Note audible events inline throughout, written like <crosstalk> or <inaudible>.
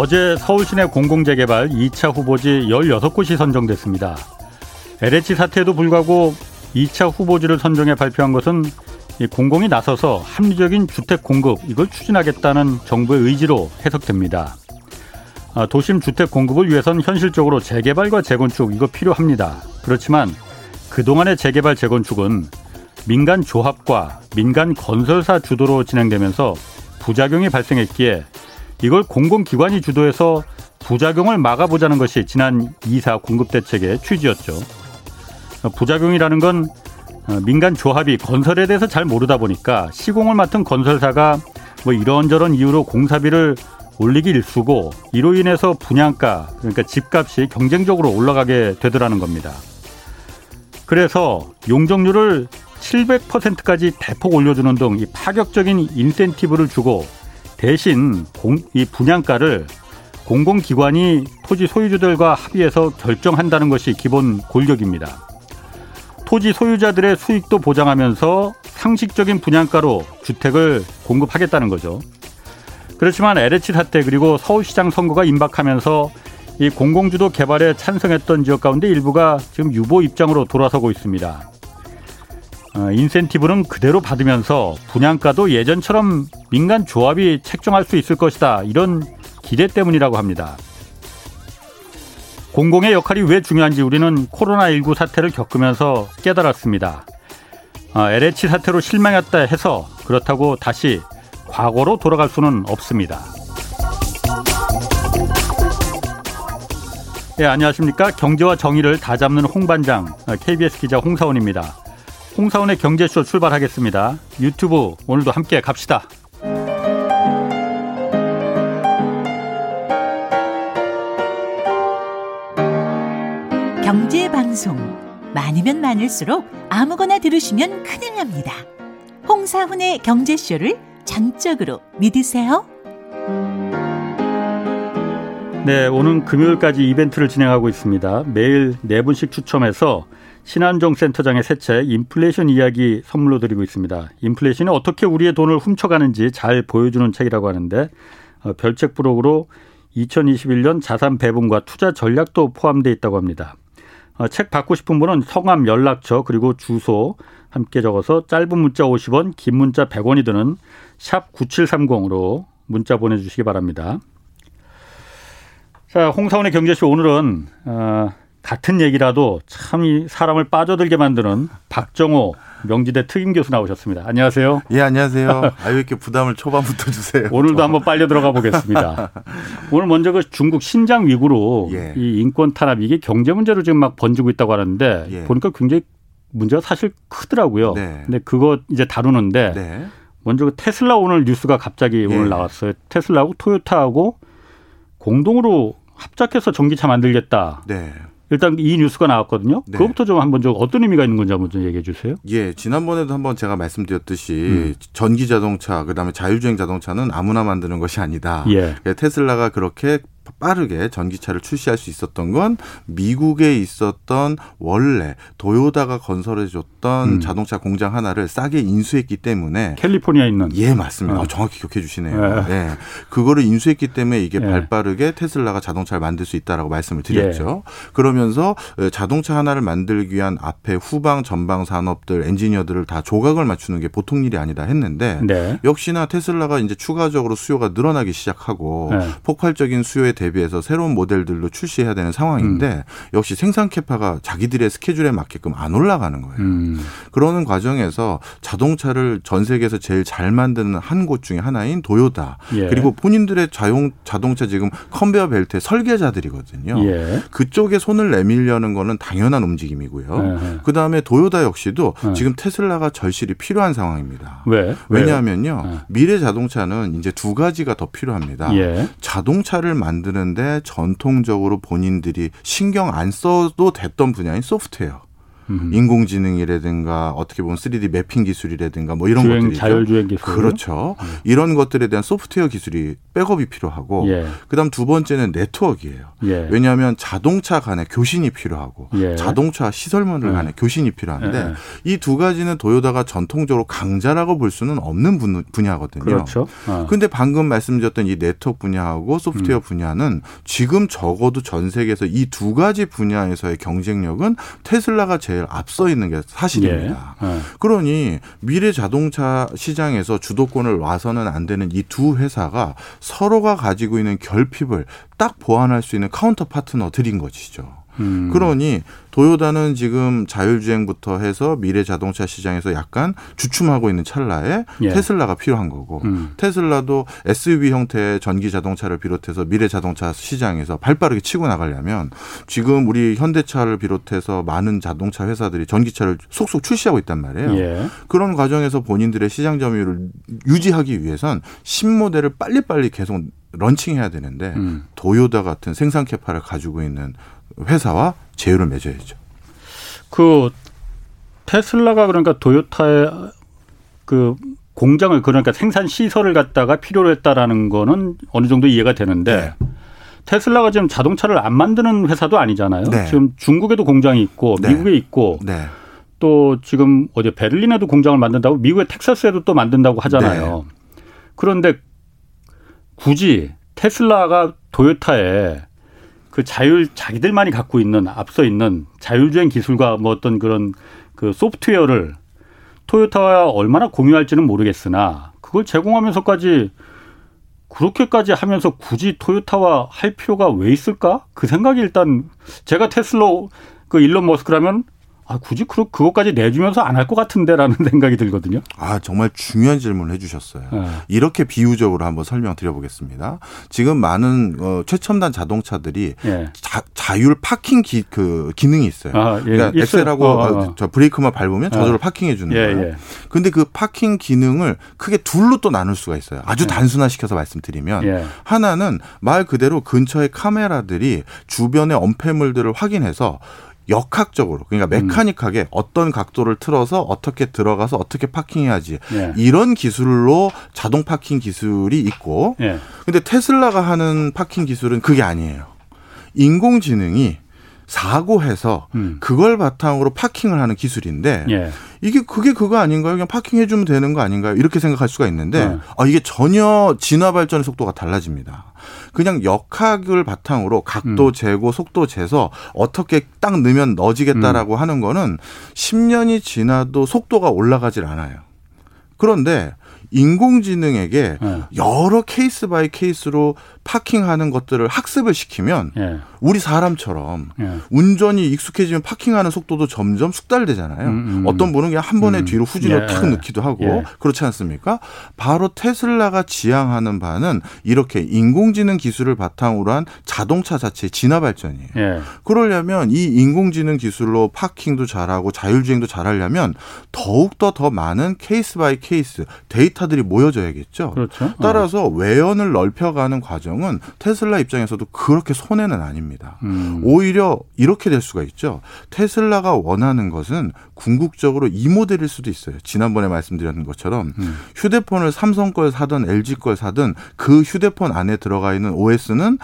어제 서울시내 공공재개발 2차 후보지 16곳이 선정됐습니다. LH 사태에도 불구하고 2차 후보지를 선정해 발표한 것은 공공이 나서서 합리적인 주택 공급 이걸 추진하겠다는 정부의 의지로 해석됩니다. 아, 도심 주택 공급을 위해선 현실적으로 재개발과 재건축 이거 필요합니다. 그렇지만 그동안의 재개발 재건축은 민간 조합과 민간 건설사 주도로 진행되면서 부작용이 발생했기에 이걸 공공기관이 주도해서 부작용을 막아보자는 것이 지난 이사 공급대책의 취지였죠. 부작용이라는 건 어, 민간 조합이 건설에 대해서 잘 모르다 보니까 시공을 맡은 건설사가 뭐 이런저런 이유로 공사비를 올리기 일쑤고 이로 인해서 분양가 그러니까 집값이 경쟁적으로 올라가게 되더라는 겁니다. 그래서 용적률을 700%까지 대폭 올려주는 등 이 파격적인 인센티브를 주고 대신 공, 이 분양가를 공공기관이 토지 소유주들과 합의해서 결정한다는 것이 기본 골격입니다. 토지 소유자들의 수익도 보장하면서 상식적인 분양가로 주택을 공급하겠다는 거죠. 그렇지만 LH 사태 그리고 서울시장 선거가 임박하면서 이 공공주도 개발에 찬성했던 지역 가운데 일부가 지금 유보 입장으로 돌아서고 있습니다. 어, 인센티브는 그대로 받으면서 분양가도 예전처럼 민간 조합이 책정할 수 있을 것이다. 이런 기대 때문이라고 합니다. 공공의 역할이 왜 중요한지 우리는 코로나19 사태를 겪으면서 깨달았습니다. 아, LH 사태로 실망했다 해서 그렇다고 다시 과거로 돌아갈 수는 없습니다. 네, 안녕하십니까. 경제와 정의를 다 잡는 홍반장, KBS 기자 홍사원입니다. 홍사원의 경제쇼 출발하겠습니다. 유튜브 오늘도 함께 갑시다. 경제 방송 많으면 많을수록 아무거나 들으시면 큰일 납니다. 홍사훈의 경제쇼를 전적으로 믿으세요. 네, 오늘 금요일까지 이벤트를 진행하고 있습니다. 매일 네 분씩 추첨해서 신한종 센터장의 새 책 인플레이션 이야기 선물로 드리고 있습니다. 인플레이션이 어떻게 우리의 돈을 훔쳐가는지 잘 보여주는 책이라고 하는데 어, 별책 부록으로 2021년 자산 배분과 투자 전략도 포함되어 있다고 합니다. 어, 책 받고 싶은 분은 성함, 연락처 그리고 주소 함께 적어서 짧은 문자 50원, 긴 문자 100원이 드는 샵 9730으로 문자 보내주시기 바랍니다. 자, 홍사원의 경제쇼 오늘은 어, 같은 얘기라도 참 이 사람을 빠져들게 만드는 박정호 명지대 특임 교수 나오셨습니다. 안녕하세요. 예, 안녕하세요. 아유, 이렇게 부담을 초반부터 주세요. 오늘도 한번 빨려 들어가 보겠습니다. <laughs> 오늘 먼저 그 중국 신장 위구르 예. 이 인권 탄압 이게 경제 문제로 지금 막 번지고 있다고 하는데 예. 보니까 굉장히 문제가 사실 크더라고요. 네. 근데 그거 이제 다루는데 네. 먼저 그 테슬라 오늘 뉴스가 갑자기 예. 오늘 나왔어요. 테슬라하고 토요타하고 공동으로 합작해서 전기차 만들겠다. 네. 일단 이 뉴스가 나왔거든요. 네. 그것부터 좀 한번 좀 어떤 의미가 있는 건지 한번 좀 얘기해 주세요. 예, 지난번에도 한번 제가 말씀드렸듯이 음. 전기 자동차 그다음에 자율주행 자동차는 아무나 만드는 것이 아니다. 예. 테슬라가 그렇게 빠르게 전기차를 출시할 수 있었던 건 미국에 있었던 원래 도요다가 건설해줬던 음. 자동차 공장 하나를 싸게 인수했기 때문에 캘리포니아에 있는 예 맞습니다. 어. 정확히 기억해 주시네요. 예. 네. 그거를 인수했기 때문에 이게 예. 발빠르게 테슬라가 자동차를 만들 수 있다라고 말씀을 드렸죠. 예. 그러면서 자동차 하나를 만들기 위한 앞에 후방 전방 산업들 엔지니어들을 다 조각을 맞추는 게 보통 일이 아니다 했는데 네. 역시나 테슬라가 이제 추가적으로 수요가 늘어나기 시작하고 네. 폭발적인 수요에 대비해서 새로운 모델들로 출시해야 되는 상황인데 음. 역시 생산 캐파가 자기들의 스케줄에 맞게끔 안 올라가는 거예요. 음. 그러는 과정에서 자동차를 전 세계에서 제일 잘 만드는 한 곳 중에 하나인 도요다. 예. 그리고 본인들의 자용 자동차 지금 컨베어 벨트의 설계자들이거든요. 예. 그쪽에 손을 내밀려는 거는 당연한 움직임이고요. 예. 그 다음에 도요다 역시도 예. 지금 테슬라가 절실히 필요한 상황입니다. 왜? 왜냐하면요 예. 미래 자동차는 이제 두 가지가 더 필요합니다. 예. 자동차를 만드 만드는데 전통적으로 본인들이 신경 안 써도 됐던 분야인 소프트웨어. 음. 인공지능이라든가 어떻게 보면 3D 매핑 기술이라든가 뭐 이런 주행, 것들이 자율주행 기술 그렇죠. 음. 이런 것들에 대한 소프트웨어 기술이 백업이 필요하고 예. 그다음 두 번째는 네트워크예요. 예. 왜냐하면 자동차 간의 교신이 필요하고 예. 자동차 시설물을 예. 간의 교신이 필요한데 예. 이두 가지는 도요다가 전통적으로 강자라고 볼 수는 없는 분야거든요. 그렇죠. 어. 근데 방금 말씀드렸던 이 네트워크 분야하고 소프트웨어 음. 분야는 지금 적어도 전 세계에서 이 두 가지 분야에서의 경쟁력은 테슬라가 제일 앞서 있는 게 사실입니다. 예. 예. 그러니 미래 자동차 시장에서 주도권을 놔서는 안 되는 이 두 회사가 서로가 가지고 있는 결핍을 딱 보완할 수 있는 counter partner들인 것이죠. 음. 그러니 도요다는 지금 자율주행부터 해서 미래 자동차 시장에서 약간 주춤하고 있는 찰나에 예. 테슬라가 필요한 거고 음. 테슬라도 SUV 형태의 전기 자동차를 비롯해서 미래 자동차 시장에서 발빠르게 치고 나가려면 지금 우리 현대차를 비롯해서 많은 자동차 회사들이 전기차를 속속 출시하고 있단 말이에요. 예. 그런 과정에서 본인들의 시장 점유율을 유지하기 위해선 신모델을 빨리빨리 계속 런칭해야 되는데 음. 도요다 같은 생산 캐파를 가지고 있는 회사와 제휴를 맺어야죠. 그 테슬라가 그러니까 도요타의 그 공장을 그러니까 생산 시설을 갖다가 필요로 했다라는 거는 어느 정도 이해가 되는데 네. 테슬라가 지금 자동차를 안 만드는 회사도 아니잖아요. 네. 지금 중국에도 공장이 있고 네. 미국에 있고 네. 또 지금 어제 베를린에도 공장을 만든다고 미국의 텍사스에도 또 만든다고 하잖아요. 네. 그런데 굳이 테슬라가 도요타에 그 자율 자기들만이 갖고 있는 앞서 있는 자율주행 기술과 뭐 어떤 그런 그 소프트웨어를 토요타와 얼마나 공유할지는 모르겠으나 그걸 제공하면서까지 그렇게까지 하면서 굳이 토요타와 할 필요가 왜 있을까? 그 생각이 일단 제가 테슬라 그 일론 머스크라면 아, 굳이 그, 그것까지 내주면서 안 할 것 같은데라는 <laughs> 생각이 들거든요. 아, 정말 중요한 질문을 해주셨어요. 네. 이렇게 비유적으로 한번 설명드려보겠습니다. 지금 많은 어, 최첨단 자동차들이 네. 자, 율 파킹 기, 그 기능이 있어요. 아, 예. 그러니까 엑셀하고 어, 어, 어. 저 브레이크만 밟으면 저절로 어. 파킹해 주는 예, 거예요. 예. 근데 그 파킹 기능을 크게 둘로 또 나눌 수가 있어요. 아주 예. 단순화시켜서 말씀드리면 예. 하나는 말 그대로 근처의 카메라들이 주변의 엄폐물들을 확인해서 역학적으로 그러니까 음. 메카닉하게 음. 어떤 각도를 틀어서 어떻게 들어가서 어떻게 파킹해야지 예. 이런 기술로 자동 파킹 기술이 있고 예. 근데 테슬라가 하는 파킹 기술은 그게 아니에요. 인공지능이 사고해서 음. 그걸 바탕으로 파킹을 하는 기술인데 예. 이게 그게 그거 아닌가요? 그냥 파킹해 주면 되는 거 아닌가요? 이렇게 생각할 수가 있는데 네. 아 이게 전혀 진화 발전의 속도가 달라집니다. 그냥 역학을 바탕으로 각도 음. 재고 속도 재서 어떻게 딱 넣으면 넣어지겠다라고 음. 하는 거는 10년이 지나도 속도가 올라가질 않아요. 그런데 인공지능에게 네. 여러 case by case로 파킹하는 것들을 학습을 시키면 네. 우리 사람처럼 네. 운전이 익숙해지면 파킹하는 속도도 점점 숙달되잖아요. 음, 음. 어떤 분은 그냥 한 번에 음. 뒤로 후진을 예. 탁 넣기도 하고 예. 그렇지 않습니까? 바로 테슬라가 지향하는 바는 이렇게 인공지능 기술을 바탕으로 한 자동차 자체의 진화 발전이에요. 예. 그러려면 이 인공지능 기술로 파킹도 잘하고 자율주행도 잘하려면 더욱더 더 많은 case by case 데이터 데이터들이 모여져야겠죠. 그렇죠. 따라서 어. 외연을 넓혀가는 과정 은 테슬라 입장에서도 그렇게 손해는 아닙니다. 음. 오히려 이렇게 될 수가 있죠. 테슬라가 원하는 것은 궁극적으로 이 모델일 수도 있어요. 지난번에 말씀드렸는 것처럼 음. 휴대폰을 삼성 걸 사든 LG 걸 사든 그 휴대폰 안에 들어가 있는 OS는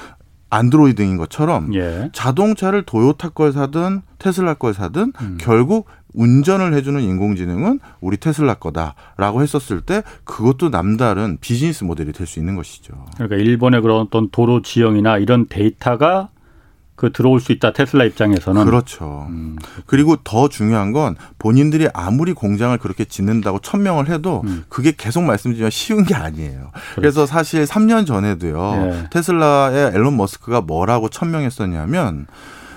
안드로이드인 것처럼 예. 자동차를 도요타 걸 사든 테슬라 걸 사든 음. 결국 운전을 해주는 인공지능은 우리 테슬라 거다라고 했었을 때 그것도 남다른 비즈니스 모델이 될 수 있는 것이죠. 그러니까 일본의 그런 어떤 도로 지형이나 이런 데이터가 그 들어올 수 있다 테슬라 입장에서는 그렇죠. 음. 그리고 더 중요한 건 본인들이 아무리 공장을 그렇게 짓는다고 천명을 해도 음. 그게 계속 말씀드리면 쉬운 게 아니에요. 그렇지. 그래서 사실 3년 전에도요 예. 테슬라의 앨런 머스크가 뭐라고 천명했었냐면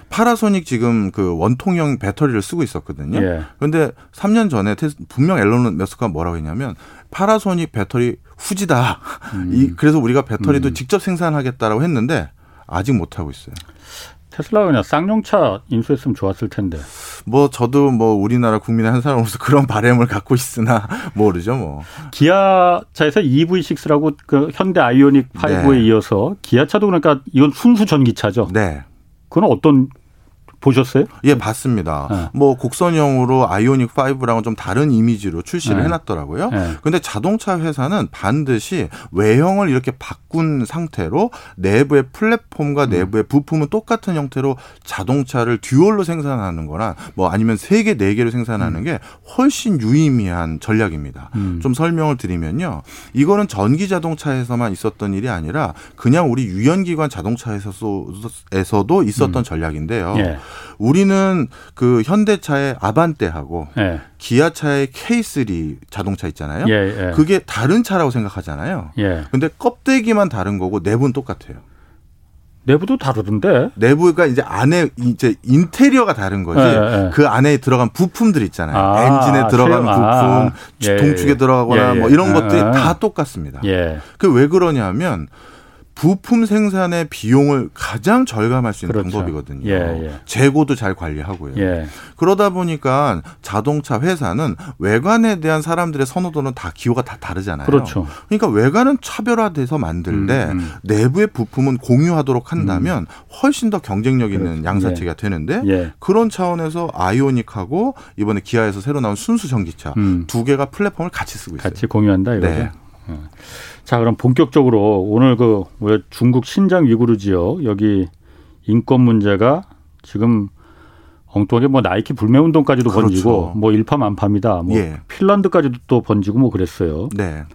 파라소닉 지금 그 원통형 배터리를 쓰고 있었거든요. 예. 그런데 3년 전에 분명 앨런 머스크가 뭐라고 했냐면 파라소닉 배터리 후지다. 음. 이 그래서 우리가 배터리도 음. 직접 생산하겠다라고 했는데 아직 못 하고 있어요. 테슬라가 그냥 쌍용차 인수했으면 좋았을 텐데. 뭐 저도 뭐 우리나라 국민의 한 사람으로서 그런 바램을 갖고 있으나 모르죠 뭐. 기아차에서 EV6라고 그 현대 아이오닉 5에 네. 이어서 기아차도 그러니까 이건 순수 전기차죠. 네. 그건 어떤 보셨어요? 예, 봤습니다. 네. 뭐 곡선형으로 아이오닉 5랑은 좀 다른 이미지로 출시를 네. 해놨더라고요. 네. 근데 자동차 회사는 반드시 외형을 이렇게 바꾼 상태로 내부의 플랫폼과 음. 내부의 부품은 똑같은 형태로 자동차를 듀얼로 생산하는 거나 뭐 아니면 세 개, 네 개로 생산하는 음. 게 훨씬 유의미한 전략입니다. 음. 좀 설명을 드리면요. 이거는 전기 자동차에서만 있었던 일이 아니라 그냥 우리 유연기관 자동차에서도 있었던 음. 전략인데요. 예. 우리는 그 현대차의 아반떼하고 예. 기아차의 K3 자동차 있잖아요. 예, 예. 그게 다른 차라고 생각하잖아요. 예. 근데 껍데기만 다른 거고 내부는 똑같아요. 내부도 다르던데. 내부가 이제 안에 이제 인테리어가 다른 거지. 예, 예. 그 안에 들어간 부품들 있잖아요. 아, 엔진에 들어가는 부품, 아, 예, 동축에 예. 들어가거나 뭐 이런 것들이 다 똑같습니다. 그 왜 그러냐면 부품 생산의 비용을 가장 절감할 수 있는 그렇죠. 방법이거든요. 예, 예. 재고도 잘 관리하고요. 예. 그러다 보니까 자동차 회사는 외관에 대한 사람들의 선호도는 다 기호가 다 다르잖아요. 그렇죠. 그러니까 외관은 차별화돼서 만들되 음, 음. 내부의 부품은 공유하도록 한다면 음. 훨씬 더 경쟁력 있는 그렇죠. 양산체가 예. 되는데 예. 그런 차원에서 아이오닉하고 이번에 기아에서 새로 나온 순수 전기차 음. 두 개가 플랫폼을 같이 쓰고 있어요. 같이 공유한다 이거죠. 네. 어. 자, 그럼 본격적으로 오늘 그 중국 신장 위구르 지역 여기 인권 문제가 지금 엉뚱하게 뭐 나이키 불매 운동까지도 그렇죠. 번지고 뭐 일파만파입니다. 뭐 예. 핀란드까지도 또 번지고 뭐 그랬어요. 네.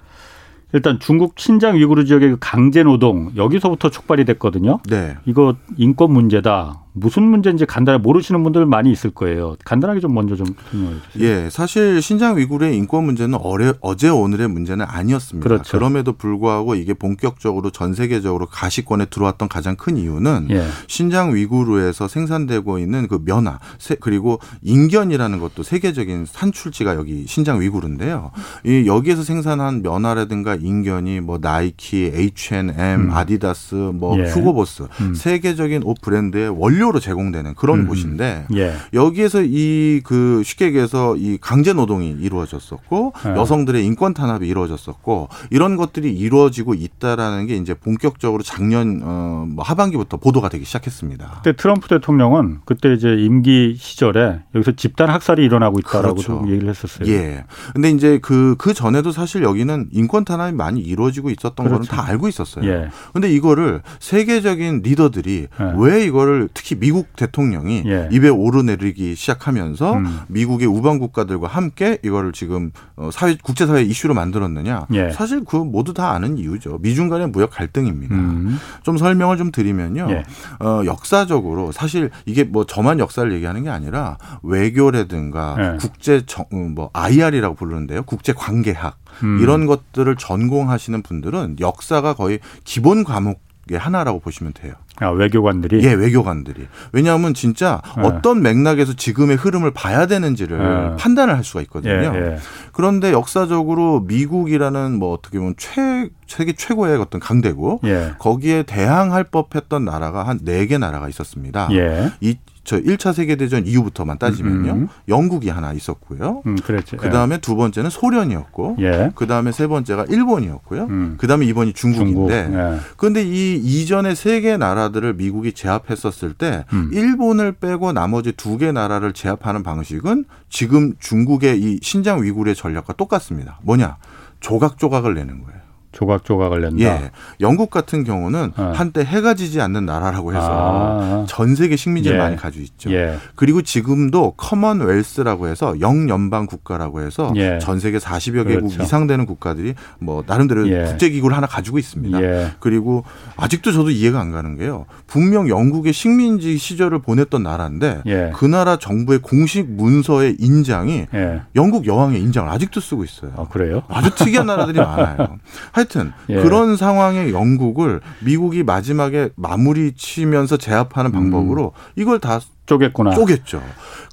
일단 중국 신장 위구르 지역의 그 강제 노동 여기서부터 촉발이 됐거든요. 네. 이거 인권 문제다. 무슨 문제인지 간단히 모르시는 분들 많이 있을 거예요. 간단하게 좀 먼저 좀 설명해 주세요. 예, 사실 신장 위구르의 인권 문제는 어제, 어제 오늘의 문제는 아니었습니다. 그렇죠. 그럼에도 불구하고 이게 본격적으로 전 세계적으로 가시권에 들어왔던 가장 큰 이유는 예. 신장 위구르에서 생산되고 있는 그 면화 그리고 인견이라는 것도 세계적인 산출지가 여기 신장 위구르인데요. 이 여기에서 생산한 면화라든가 인견이 뭐 나이키, H&M, 음. 아디다스, 뭐 예. 휴고보스 음. 세계적인 옷 브랜드의 원료 무료로 제공되는 그런 음. 곳인데 예. 여기에서 이 그 쉽게 얘기해서 이 강제 노동이 이루어졌었고 예. 여성들의 인권 탄압이 이루어졌었고 이런 것들이 이루어지고 있다라는 게 이제 본격적으로 작년 어, 뭐 하반기부터 보도가 되기 시작했습니다. 그때 트럼프 대통령은 그때 이제 임기 시절에 여기서 집단 학살이 일어나고 있다라고 그렇죠. 얘기를 했었어요. 예. 근데 이제 그그 그 전에도 사실 여기는 인권 탄압이 많이 이루어지고 있었던 그렇죠. 거는 다 알고 있었어요. 예. 근데 이거를 세계적인 리더들이 예. 왜 이거를 특히 특히 미국 대통령이 예. 입에 오르내리기 시작하면서 음. 미국의 우방 국가들과 함께 이거를 지금 어, 사회 국제사회 이슈로 만들었느냐? 예. 사실 그 모두 다 아는 이유죠. 미중 간의 무역 갈등입니다. 음. 좀 설명을 좀 드리면요. 예. 어, 역사적으로 사실 이게 뭐 저만 역사를 얘기하는 게 아니라 외교라든가 예. 국제 정, 어, 뭐 IR이라고 부르는데요. 국제 관계학 음. 이런 것들을 전공하시는 분들은 역사가 거의 기본 과목 의 하나라고 보시면 돼요. 아, 외교관들이? 예, 외교관들이. 왜냐하면 진짜 네. 어떤 맥락에서 지금의 흐름을 봐야 되는지를 네. 판단을 할 수가 있거든요. 예, 예. 그런데 역사적으로 미국이라는 뭐 어떻게 보면 최, 세계 최고의 어떤 강대국, 예. 거기에 대항할 법했던 나라가 한 네 개 나라가 있었습니다. 예. 이, 저 1차 세계대전 이후부터만 따지면요. 음. 영국이 하나 있었고요. 음, 그랬죠. 그다음에 예. 두 번째는 소련이었고 예. 그다음에 세 번째가 일본이었고요. 음. 그다음에 이번이 중국인데 중국. 예. 그런데 이 이전의 세 개 나라들을 미국이 제압했었을 때 음. 일본을 빼고 나머지 두 개 나라를 제압하는 방식은 지금 중국의 이 신장 위구르의 전략과 똑같습니다. 뭐냐? 조각조각을 내는 거예요. 조각조각을 낸다. 예. 영국 같은 경우는 어. 한때 해가 지지 않는 나라라고 해서 아. 전 세계 식민지를 예. 많이 가지고 있죠. 예. 그리고 지금도 Commonwealth라고 해서 영연방 국가라고 해서 예. 전 세계 40여 개국 그렇죠. 이상 되는 국가들이 뭐 나름대로 예. 국제 기구를 하나 가지고 있습니다. 예. 그리고 아직도 저도 이해가 안 가는 게요. 분명 영국의 식민지 시절을 보냈던 나라인데 그 나라 정부의 공식 문서의 인장이 영국 여왕의 인장을 아직도 쓰고 있어요. 아, 그래요? 아주 특이한 나라들이 많아요. <laughs> 하여튼 예. 그런 상황의 영국을 미국이 마지막에 마무리 치면서 제압하는 음. 방법으로 이걸 다 쪼갰구나. 쪼갰죠.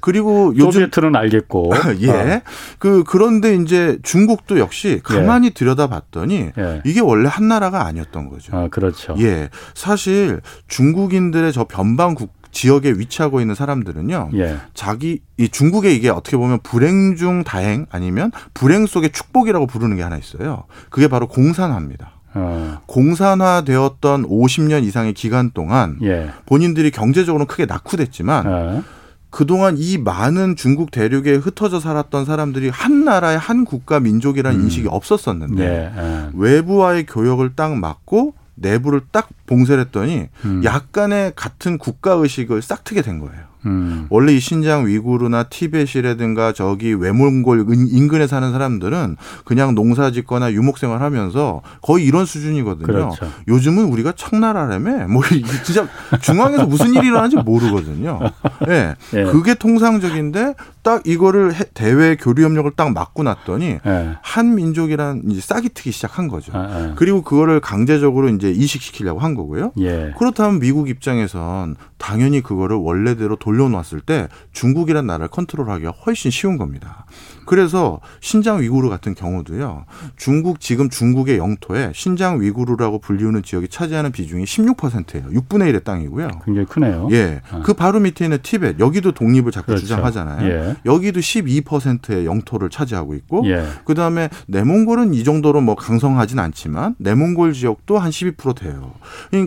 그리고 요즘 소비에트는 알겠고. <laughs> 예. 어. 그 그런데 이제 중국도 역시 가만히 예. 들여다봤더니 예. 이게 원래 한 나라가 아니었던 거죠. 아, 그렇죠. 예. 사실 중국인들의 저 변방국 지역에 위치하고 있는 사람들은요. 예. 자기 이 중국에 이게 어떻게 보면 불행 중 다행 아니면 불행 속의 축복이라고 부르는 게 하나 있어요. 그게 바로 공산화입니다. 어. 공산화되었던 50년 이상의 기간 동안 예. 본인들이 경제적으로는 크게 낙후됐지만 어. 그동안 이 많은 중국 대륙에 흩어져 살았던 사람들이 한 나라의 한 국가 민족이라는 음. 인식이 없었었는데 예. 예. 외부와의 교역을 딱 막고 내부를 딱 봉쇄를 했더니 음. 약간의 같은 국가 의식을 싹 트게 된 거예요. 음. 원래 이 신장 위구르나 티벳이라든가 저기 외몽골 인근에 사는 사람들은 그냥 농사 짓거나 유목 생활 하면서 거의 이런 수준이거든요. 그렇죠. 요즘은 우리가 청나라라며 뭐 진짜 중앙에서 무슨 일이 일어나는지 모르거든요. 예. 네. 그게 통상적인데 딱 이거를 대외 교류 협력을 딱 막고 났더니 네. 한 민족이란 이제 싹이 트기 시작한 거죠. 아, 아. 그리고 그거를 강제적으로 이제 이식시키려고 한 거고요. 예. 그렇다면 미국 입장에선 당연히 그거를 원래대로 돌려놓았을 때 중국이란 나라를 컨트롤하기가 훨씬 쉬운 겁니다. 그래서 신장 위구르 같은 경우도요. 중국 지금 중국의 영토에 신장 위구르라고 불리우는 지역이 차지하는 비중이 16%예요. 6분의 1의 땅이고요. 굉장히 크네요. 예. 아. 그 바로 밑에 있는 티벳 여기도 독립을 자꾸 그렇죠. 주장하잖아요. 예. 여기도 12%의 영토를 차지하고 있고 예. 그다음에 내몽골은 이 정도로 뭐 강성하진 않지만 내몽골 지역도 한 12% 돼요.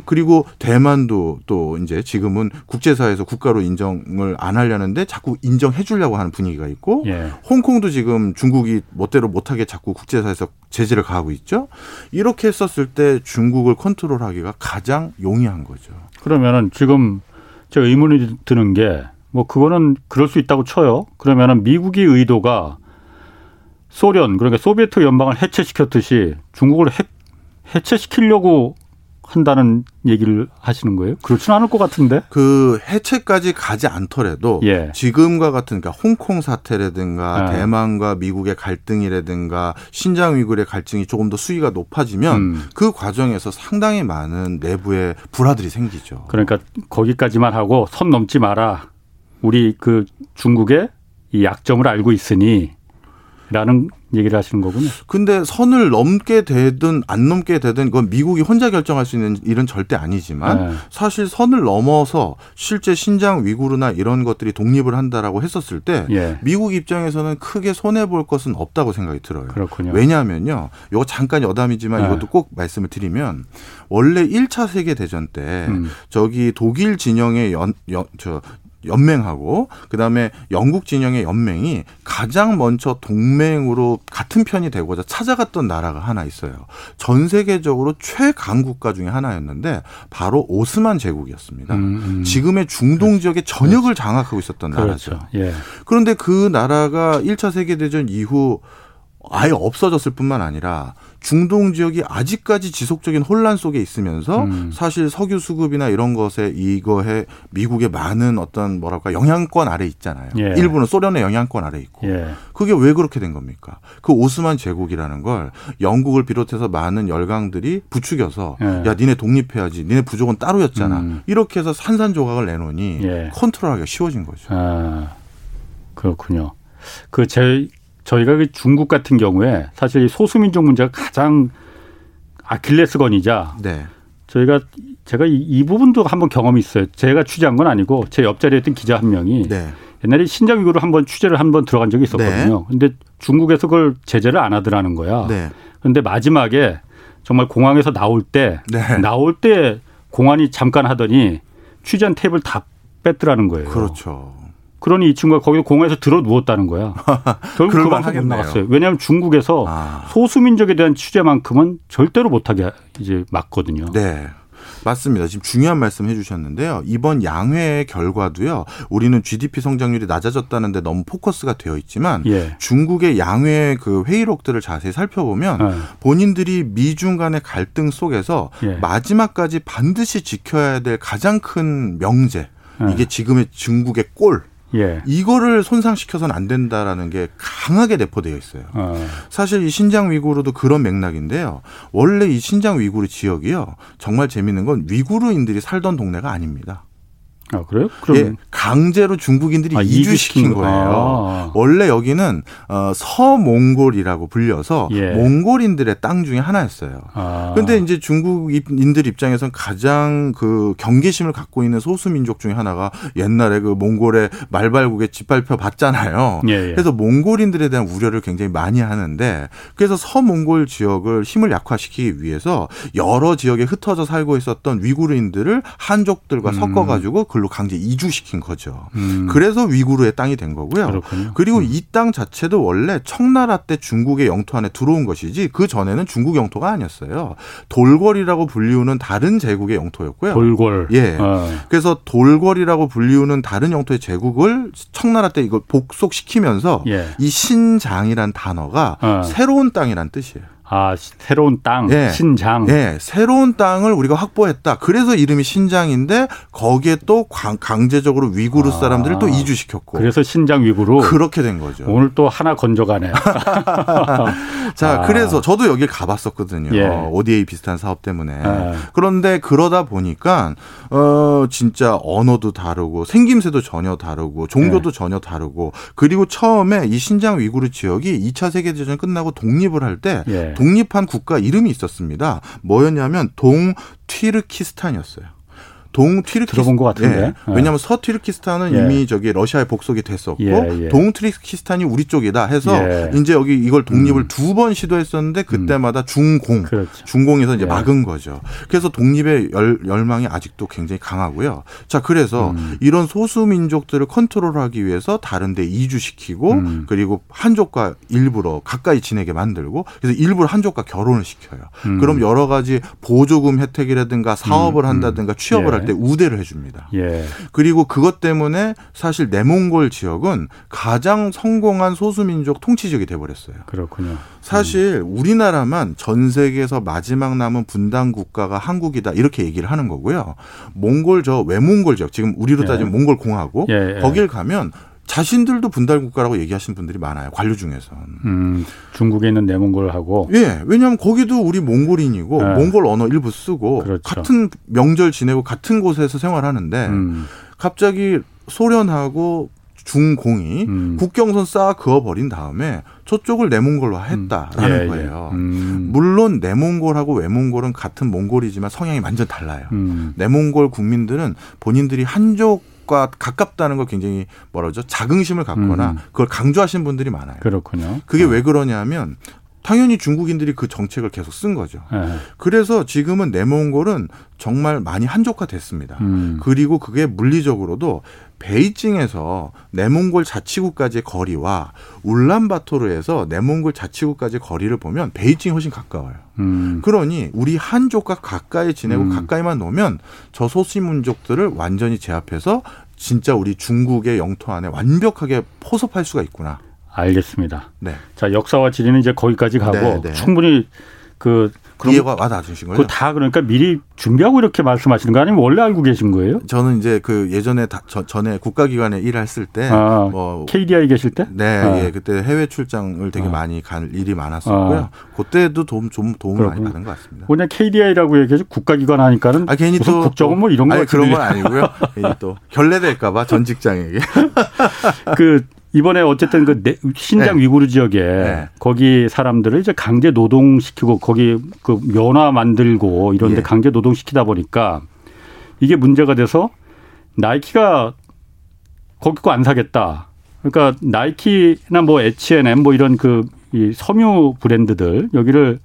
그리고 대만도 또 이제 지금은 국제사회에서 국가로 인정을 안 하려는데 자꾸 인정해 주려고 하는 분위기가 있고 예. 홍콩도 지금 중국이 멋대로 못하게 자꾸 국제사에서 제재를 가하고 있죠. 이렇게 했었을 때 중국을 컨트롤하기가 가장 용이한 거죠. 그러면은 지금 제가 의문이 드는 게 뭐 그거는 그럴 수 있다고 쳐요. 그러면은 미국의 의도가 소련 그러니까 소비에트 연방을 해체시켰듯이 중국을 해, 해체시키려고 한다는 얘기를 하시는 거예요? 그렇지는 않을 것 같은데. 그 해체까지 가지 않더라도 예. 지금과 같은 그러니까 홍콩 사태라든가 예. 대만과 미국의 갈등이라든가 신장 위구르의 갈등이 조금 더 수위가 높아지면 음. 그 과정에서 상당히 많은 내부의 불화들이 생기죠. 그러니까 거기까지만 하고 선 넘지 마라. 우리 그 중국의 이 약점을 알고 있으니 라는 얘기를 하시는 거군요. 근데 선을 넘게 되든 안 넘게 되든 그건 미국이 혼자 결정할 수 있는 일은 절대 아니지만 네. 사실 선을 넘어서 실제 신장 위구르나 이런 것들이 독립을 한다라고 했었을 때 예. 미국 입장에서는 크게 손해 볼 것은 없다고 생각이 들어요. 그렇군요. 왜냐하면요. 이거 잠깐 여담이지만 네. 이것도 꼭 말씀을 드리면 원래 1차 세계 대전 때 음. 저기 독일 진영의 연, 연, 저 연맹하고 그다음에 영국 진영의 연맹이 가장 먼저 동맹으로 같은 편이 되고자 찾아갔던 나라가 하나 있어요. 전 세계적으로 최강 국가 중에 하나였는데 바로 오스만 제국이었습니다. 음, 음. 지금의 중동 그렇죠. 지역의 전역을 그렇죠. 장악하고 있었던 그렇죠. 나라죠. 예. 그런데 그 나라가 1차 세계 대전 이후 아예 없어졌을 뿐만 아니라 중동 지역이 아직까지 지속적인 혼란 속에 있으면서 음. 사실 석유 수급이나 이런 것에 이거에 미국의 많은 어떤 뭐랄까 영향권 아래 있잖아요. 예. 일부는 소련의 영향권 아래 있고. 예. 그게 왜 그렇게 된 겁니까? 그 오스만 제국이라는 걸 영국을 비롯해서 많은 열강들이 부추겨서 예. 야 니네 독립해야지. 니네 부족은 따로였잖아. 음. 이렇게 해서 산산조각을 내놓으니 예. 컨트롤하기가 쉬워진 거죠. 아, 그렇군요. 그 제 저희가 그 중국 같은 경우에 사실 소수민족 문제가 가장 아킬레스건이자 네. 저희가 제가 이, 이, 부분도 한번 경험이 있어요. 제가 취재한 건 아니고 제 옆자리에 있던 기자 한 명이 네. 옛날에 신장 위구를 한번 취재를 한번 들어간 적이 있었거든요. 네. 근데 중국에서 그걸 제재를 안 하더라는 거야. 네. 그런데 마지막에 정말 공항에서 나올 때 네. 나올 때 공안이 잠깐 하더니 취재한 탭을 다 뺐더라는 거예요. 그렇죠. 그러니 이 친구가 거기서 공항에서 들어 누웠다는 거야. <laughs> 결국 그 방송 못 나갔어요. 왜냐하면 중국에서 아. 소수민족에 대한 취재만큼은 절대로 못하게 이제 막거든요. 네. 맞습니다. 지금 중요한 말씀 해주셨는데요. 이번 양회의 결과도요. 우리는 GDP 성장률이 낮아졌다는데 너무 포커스가 되어 있지만 예. 중국의 양회 그 회의록들을 자세히 살펴보면 예. 본인들이 미중 간의 갈등 속에서 예. 마지막까지 반드시 지켜야 될 가장 큰 명제 예. 이게 지금의 중국의 꼴 예. 이거를 손상시켜서는 안 된다라는 게 강하게 내포되어 있어요. 어. 사실 이 신장 위구르도 그런 맥락인데요. 원래 이 신장 위구르 지역이요. 정말 재밌는 건 위구르인들이 살던 동네가 아닙니다. 아 그래요? 그럼 예, 강제로 중국인들이 아, 이주시킨 이주시킨 거예요. 아. 원래 여기는 어, 서몽골이라고 불려서 예. 몽골인들의 땅 중에 하나였어요. 아. 근데 이제 중국인들 입장에선 가장 그 경계심을 갖고 있는 소수 민족 중에 하나가 옛날에 그 몽골의 말발국에 짓밟혀 봤잖아요. 예, 예. 그래서 몽골인들에 대한 우려를 굉장히 많이 하는데 그래서 서몽골 지역을 힘을 약화시키기 위해서 여러 지역에 흩어져 살고 있었던 위구르인들을 한족들과 음. 섞어가지고 글로 강제 이주시킨 거죠. 음. 그래서 위구르의 땅이 된 거고요. 그렇군요. 음. 그리고 이땅 자체도 원래 청나라 때 중국의 영토 안에 들어온 것이지 그 전에는 중국 영토가 아니었어요. 돌궐이라고 불리우는 다른 제국의 영토였고요. 돌골. 예. 어. 그래서 돌궐이라고 불리우는 다른 영토의 제국을 청나라 때 이걸 복속시키면서 예. 이 신장이란 단어가 어. 새로운 땅이란 뜻이에요. 아 새로운 땅 예. 신장. 예, 새로운 땅을 우리가 확보했다. 그래서 이름이 신장인데 거기에 또 강, 강제적으로 위구르 아. 사람들을 또 이주시켰고 그래서 신장 위구로 그렇게 된 거죠. 오늘 또 하나 건져가네요. <laughs> 자, 아. 그래서 저도 여길 가봤었거든요. 예. ODA 비슷한 사업 때문에. 아. 그런데 그러다 보니까 어 진짜 언어도 다르고 생김새도 전혀 다르고 종교도 네. 전혀 다르고 그리고 처음에 이 신장 위구르 지역이 2차 세계 대전 끝나고 독립을 할때 예. 독립한 국가 이름이 있었습니다. 뭐였냐면 동튀르키스탄이었어요. 동튀르키스탄 들어본 것 같은데. 예. 왜냐하면 서튀르키스탄은 예. 이미 저기 러시아에 복속이 됐었고 예, 예. 동튀르키스탄이 우리 쪽이다 해서 예. 이제 여기 이걸 독립을 두번 시도했었는데 그때마다 중공 그렇죠. 중공에서 이제 예. 막은 거죠. 그래서 독립의 열, 열망이 아직도 굉장히 강하고요. 자, 그래서 음. 이런 소수 민족들을 컨트롤하기 위해서 다른 데 이주시키고 음. 그리고 한족과 일부러 가까이 지내게 만들고 그래서 일부러 한족과 결혼을 시켜요. 음. 그럼 여러 가지 보조금 혜택이라든가 사업을 음, 한다든가 취업을 예. 할때 우대를 해줍니다. 예. 그리고 그것 때문에 사실 내몽골 지역은 가장 성공한 소수민족 통치 지역이 돼버렸어요. 그렇군요. 사실 우리나라만 전 세계에서 마지막 남은 분단 국가가 한국이다 이렇게 얘기를 하는 거고요. 몽골 저 외몽골 지역 지금 우리로 예. 따지면 몽골 공화국 예, 예. 거길 가면 자신들도 분단 국가라고 얘기하시는 분들이 많아요. 관료 중에선. 음, 중국에 있는 내몽골하고 예, 왜냐하면 거기도 우리 몽골인이고 예. 몽골 언어 일부 쓰고 그렇죠. 같은 명절 지내고 같은 곳에서 생활하는데 음, 갑자기 소련하고 중공이 음. 국경선 쌓아 그어버린 다음에 저쪽을 내몽골로 했다라는 예, 예. 거예요. 음, 물론 내몽골하고 외몽골은 같은 몽골이지만 성향이 완전 달라요. 음, 내몽골 국민들은 본인들이 한족 과 가깝다는 걸 굉장히 뭐라 그러죠? 자긍심을 갖거나 음. 그걸 강조하시는 분들이 많아요. 그렇군요. 그게 왜 그러냐면 당연히 중국인들이 그 정책을 계속 쓴 거죠. 예. 그래서 지금은 내몽골은 정말 많이 한족화 됐습니다. 음, 그리고 그게 물리적으로도 베이징에서 내몽골 자치구까지의 거리와 울란바토르에서 내몽골 자치구까지의 거리를 보면 베이징이 훨씬 가까워요. 음, 그러니 우리 한족과 가까이 지내고 음. 가까이만 놓으면 저 소수민족들을 완전히 제압해서 진짜 우리 중국의 영토 안에 완벽하게 포섭할 수가 있구나. 알겠습니다. 네. 자, 역사와 지리는 이제 거기까지 가고 네, 네. 충분히 그 그럼 이해가 와닿으신 거예요? 그다 그러니까 미리 준비하고 이렇게 말씀하시는 거 아니면 원래 알고 계신 거예요? 저는 이제 그 예전에 다, 저, 전에 국가기관에 일했을 때 아, 뭐 KDI 계실 때? 네, 아. 예, 그때 해외 출장을 되게 아. 많이 갈 일이 많았었고요. 그때도 도움 좀 도움 을 많이 그렇군요. 받은 것 같습니다. 그냥 KDI라고 얘기해서 국가기관 하니까는 아 괜히 무슨 또 국정원 뭐 이런 거 아니, 그런. 건 아니고요. 괜히 또 <laughs> 결례될까봐 전 직장에게. 그 이번에 어쨌든 그 내- 신장 네. 위구르 지역에 네. 거기 사람들을 이제 강제 노동시키고 거기 그 면화 만들고 이런데 예. 강제 노동시키다 보니까 이게 문제가 돼서 나이키가 거기 거 안 사겠다. 그러니까 나이키나 뭐 H&M 뭐 이런 그 이 섬유 브랜드들 여기를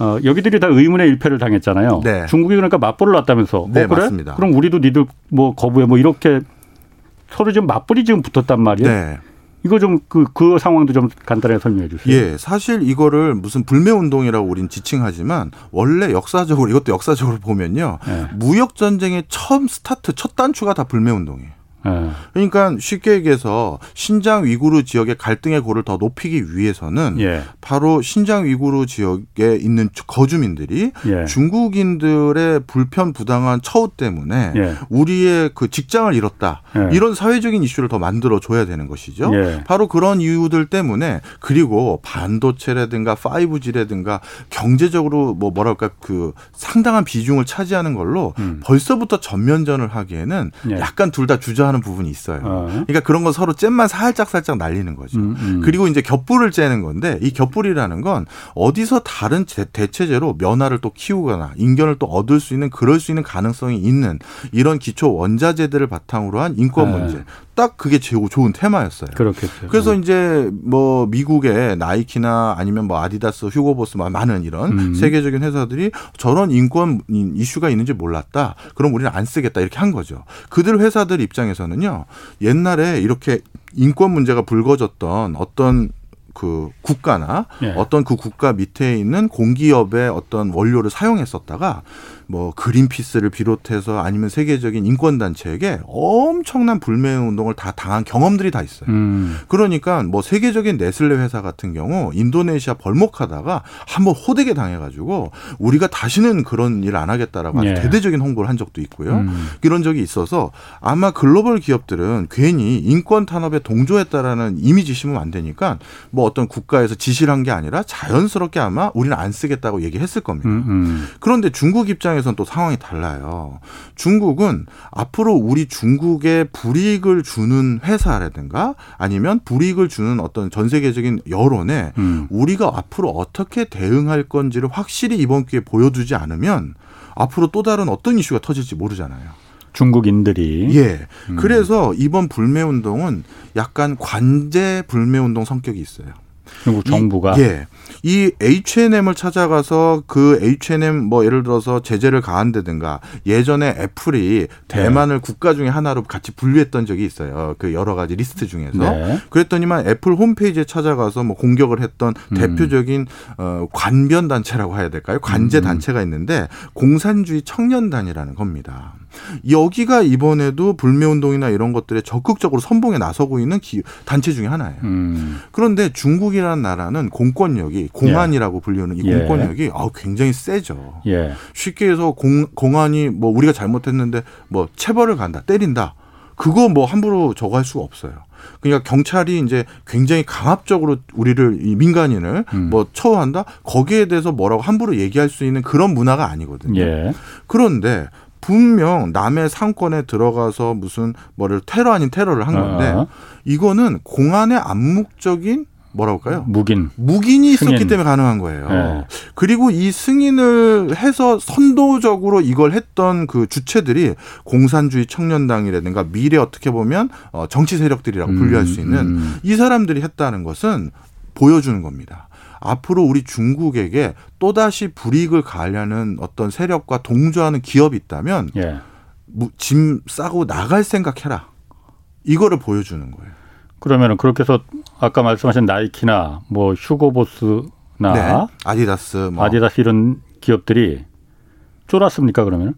어 여기들이 다 의문의 일패를 당했잖아요. 네. 중국이 그러니까 맞불을 놨다면서. 네, 어, 그래? 맞습니다. 그럼 우리도 니들 뭐 거부해 뭐 이렇게 서로 지금 맞불이 지금 붙었단 말이에요. 네. 이거 좀그그 상황도 좀 간단하게 설명해 주세요. 예, 사실 이거를 무슨 불매 운동이라고 우린 지칭하지만 원래 역사적으로 이것도 역사적으로 보면요. 예. 무역 전쟁의 처음 스타트 첫 단추가 다 불매 운동이에요. 네. 그러니까 쉽게 얘기해서 신장 위구르 지역의 갈등의 골을 더 높이기 위해서는 예. 바로 신장 위구르 지역에 있는 거주민들이 예. 중국인들의 불편 부당한 처우 때문에 예. 우리의 그 직장을 잃었다 예. 이런 사회적인 이슈를 더 만들어 줘야 되는 것이죠. 예. 바로 그런 이유들 때문에 그리고 반도체라든가 5G라든가 경제적으로 뭐 뭐랄까 그 상당한 비중을 차지하는 걸로 음. 벌써부터 전면전을 하기에는 예. 약간 둘 다 주저하는 부분이 있어요. 어. 그러니까 그런 거 서로 잼만 살짝 살짝 날리는 거죠. 음, 음. 그리고 이제 겹불을 째는 건데 이 겹불이라는 건 어디서 다른 대체제로 면화를 또 키우거나 인견을 또 얻을 수 있는 그럴 수 있는 가능성이 있는 이런 기초 원자재들을 바탕으로 한 인권 네. 문제. 딱 그게 제일 좋은 테마였어요. 그렇겠죠. 그래서 음. 이제 뭐 미국의 나이키나 아니면 뭐 아디다스, 휴고보스 많은 이런 음. 세계적인 회사들이 저런 인권 이슈가 있는지 몰랐다. 그럼 우리는 안 쓰겠다 이렇게 한 거죠. 그들 회사들 입장에서 는요. 옛날에 이렇게 인권 문제가 불거졌던 어떤 그 국가나 예. 어떤 그 국가 밑에 있는 공기업의 어떤 원료를 사용했었다가 뭐 그린피스를 비롯해서 아니면 세계적인 인권 단체에게 엄청난 불매 운동을 다 당한 경험들이 다 있어요. 음. 그러니까 뭐 세계적인 네슬레 회사 같은 경우 인도네시아 벌목하다가 한번 호되게 당해가지고 우리가 다시는 그런 일 안 하겠다라고 예. 대대적인 홍보를 한 적도 있고요. 음. 이런 적이 있어서 아마 글로벌 기업들은 괜히 인권 탄압에 동조했다라는 이미지 심으면 안 되니까 뭐 어떤 국가에서 지시를 한 게 아니라 자연스럽게 아마 우리는 안 쓰겠다고 얘기했을 겁니다. 음, 음. 그런데 중국 입장에 입장에서는 또 상황이 달라요. 중국은 앞으로 우리 중국에 불이익을 주는 회사라든가 아니면 불이익을 주는 어떤 전 세계적인 여론에 음. 우리가 앞으로 어떻게 대응할 건지를 확실히 이번 기회에 보여주지 않으면 앞으로 또 다른 어떤 이슈가 터질지 모르잖아요. 중국인들이 예. 음. 그래서 이번 불매 운동은 약간 관제 불매 운동 성격이 있어요. 중국 정부가 이, 예. 이 H&M을 찾아가서 그 H&M 뭐 예를 들어서 제재를 가한다든가 예전에 애플이 대만을 네. 국가 중에 하나로 같이 분류했던 적이 있어요. 그 여러 가지 리스트 중에서 네. 그랬더니만 애플 홈페이지에 찾아가서 뭐 공격을 했던 음. 대표적인 어 관변 단체라고 해야 될까요? 관제 음. 단체가 있는데 공산주의 청년단이라는 겁니다. 여기가 이번에도 불매운동이나 이런 것들에 적극적으로 선봉에 나서고 있는 기, 단체 중에 하나예요. 음. 그런데 중국이라는 나라는 공권력이 공안이라고 예. 불리는 이 예. 공권력이 예. 아, 굉장히 세죠. 예. 쉽게 해서 공, 공안이 뭐 우리가 잘못했는데 뭐 체벌을 간다, 때린다. 그거 뭐 함부로 저거 할 수가 없어요. 그러니까 경찰이 이제 굉장히 강압적으로 우리를 이 민간인을 음. 뭐 처우한다 거기에 대해서 뭐라고 함부로 얘기할 수 있는 그런 문화가 아니거든요. 예. 그런데 분명 남의 상권에 들어가서 무슨 뭐를 테러 아닌 테러를 한 건데 아. 이거는 공안의 암묵적인 뭐라고 할까요? 묵인. 묵인이 승인. 있었기 때문에 가능한 거예요. 네. 그리고 이 승인을 해서 선도적으로 이걸 했던 그 주체들이 공산주의 청년당이라든가 미래 어떻게 보면 어, 정치 세력들이라고 분류할 수 음, 있는 음. 이 사람들이 했다는 것은 보여주는 겁니다. 앞으로 우리 중국에게 또다시 불이익을 가하려는 어떤 세력과 동조하는 기업이 있다면 예. 짐 싸고 나갈 생각해라. 이거를 보여주는 거예요. 그러면은 그렇게 해서 아까 말씀하신 나이키나 뭐 휴고보스나 네. 아디다스 뭐. 아디다스 이런 기업들이 쫄았습니까 그러면?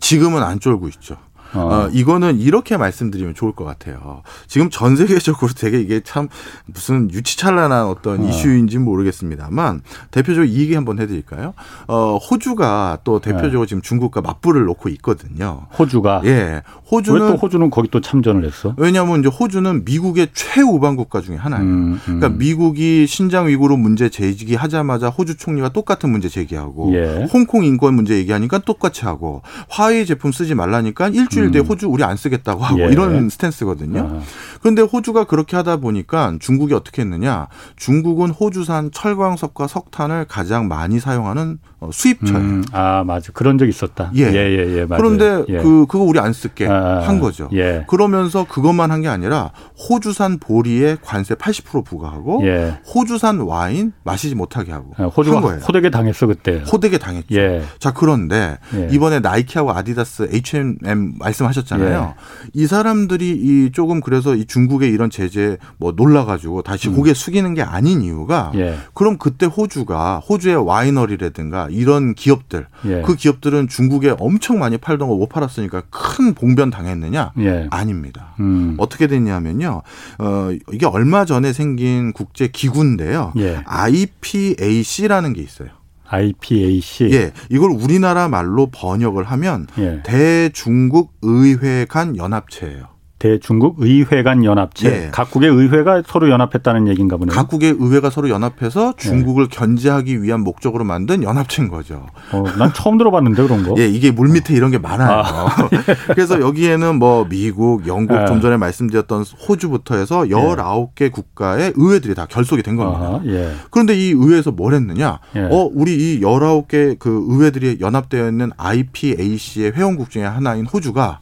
지금은 안 쫄고 있죠. 어. 어. 이거는 이렇게 말씀드리면 좋을 것 같아요. 지금 전 세계적으로 되게 이게 참 무슨 유치찬란한 어떤 어. 이슈인지 모르겠습니다만 대표적으로 이 얘기 한번 해드릴까요? 어, 호주가 또 대표적으로 네. 지금 중국과 맞불을 놓고 있거든요. 호주가 예, 호주는 왜 또 호주는 거기 또 참전을 했어? 왜냐하면 이제 호주는 미국의 최우방 국가 중에 하나예요. 음, 음. 그러니까 미국이 신장 위구르 문제 제기하자마자 호주 총리가 똑같은 문제 제기하고 예. 홍콩 인권 문제 얘기하니까 똑같이 하고 화웨이 제품 쓰지 말라니까 일주 일 일주일 뒤에 음. 호주 우리 안 쓰겠다고 하고 예. 이런 스탠스거든요. 아. 그런데 호주가 그렇게 하다 보니까 중국이 어떻게 했느냐? 중국은 호주산 철광석과 석탄을 가장 많이 사용하는 어, 수입처예요. 음, 아 맞아 그런 적 있었다. 예, 예, 예, 예 그런데 예. 그 그거 우리 안 쓸게 아, 아, 한 거죠. 예. 그러면서 그것만 한 게 아니라 호주산 보리에 관세 80% 부과하고 예. 호주산 와인 마시지 못하게 하고 아, 호주가 거예요. 호되게 당했어 그때. 호되게 당했죠. 예. 자 그런데 예. 이번에 나이키하고 아디다스, H&M 말씀하셨잖아요. 이 사람들이 이 조금 그래서 이 중국의 이런 제재 뭐 놀라가지고 다시 음. 고개 숙이는 게 아닌 이유가 그럼 그때 호주가 호주의 와이너리라든가 이런 기업들 예. 그 기업들은 중국에 엄청 많이 팔던 거 못 팔았으니까 큰 봉변 당했느냐? 예. 아닙니다. 음. 어떻게 됐냐면요. 어, 이게 얼마 전에 생긴 국제 기구인데요. 예. IPAC라는 게 있어요. IPAC. 예, 이걸 우리나라 말로 번역을 하면 예. 대중국 의회 간 연합체예요. 대중국 의회 간 연합체. 예. 각국의 의회가 서로 연합했다는 얘기인가 보네요. 각국의 의회가 서로 연합해서 중국을 예. 견제하기 위한 목적으로 만든 연합체인 거죠. 어, 난 처음 들어봤는데 그런 거. 예, 이게 물 밑에 이런 게 많아요. 아. <laughs> 그래서 여기에는 뭐 미국, 영국, 예. 좀 전에 말씀드렸던 호주부터 해서 19개 예. 국가의 의회들이 다 결속이 된 겁니다. 예. 그런데 이 의회에서 뭘 했느냐? 예. 어, 우리 이 19개 그 의회들이 연합되어 있는 IPAC의 회원국 중에 하나인 호주가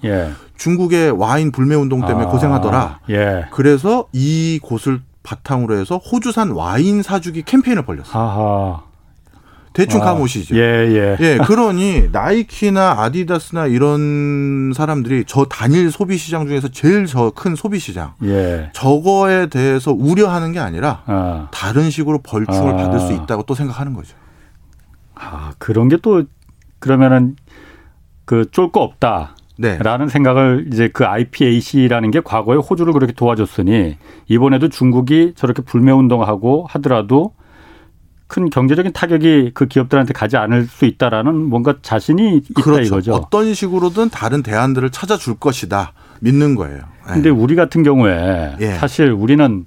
중국의 와인 불매 운동 때문에 아, 고생하더라. 예. 그래서 이 곳을 바탕으로 해서 호주산 와인 사주기 캠페인을 벌렸어요. 아하. 대충 아, 감오시죠. 예, 예. 예, 그러니 나이키나 아디다스나 이런 사람들이 저 단일 소비 시장 중에서 제일 저 큰 소비 시장. 예. 저거에 대해서 우려하는 게 아니라 아. 다른 식으로 벌충을 아. 받을 수 있다고 또 생각하는 거죠. 아, 그런 게 또 그러면은 그 쫄 거 없다. 네. 라는 생각을 이제 그 IPAC라는 게 과거에 호주를 그렇게 도와줬으니 이번에도 중국이 저렇게 불매 운동하고 하더라도 큰 경제적인 타격이 그 기업들한테 가지 않을 수 있다라는 뭔가 자신이 있다 그렇죠. 이거죠. 어떤 식으로든 다른 대안들을 찾아줄 것이다 믿는 거예요. 네. 근데 우리 같은 경우에 예. 사실 우리는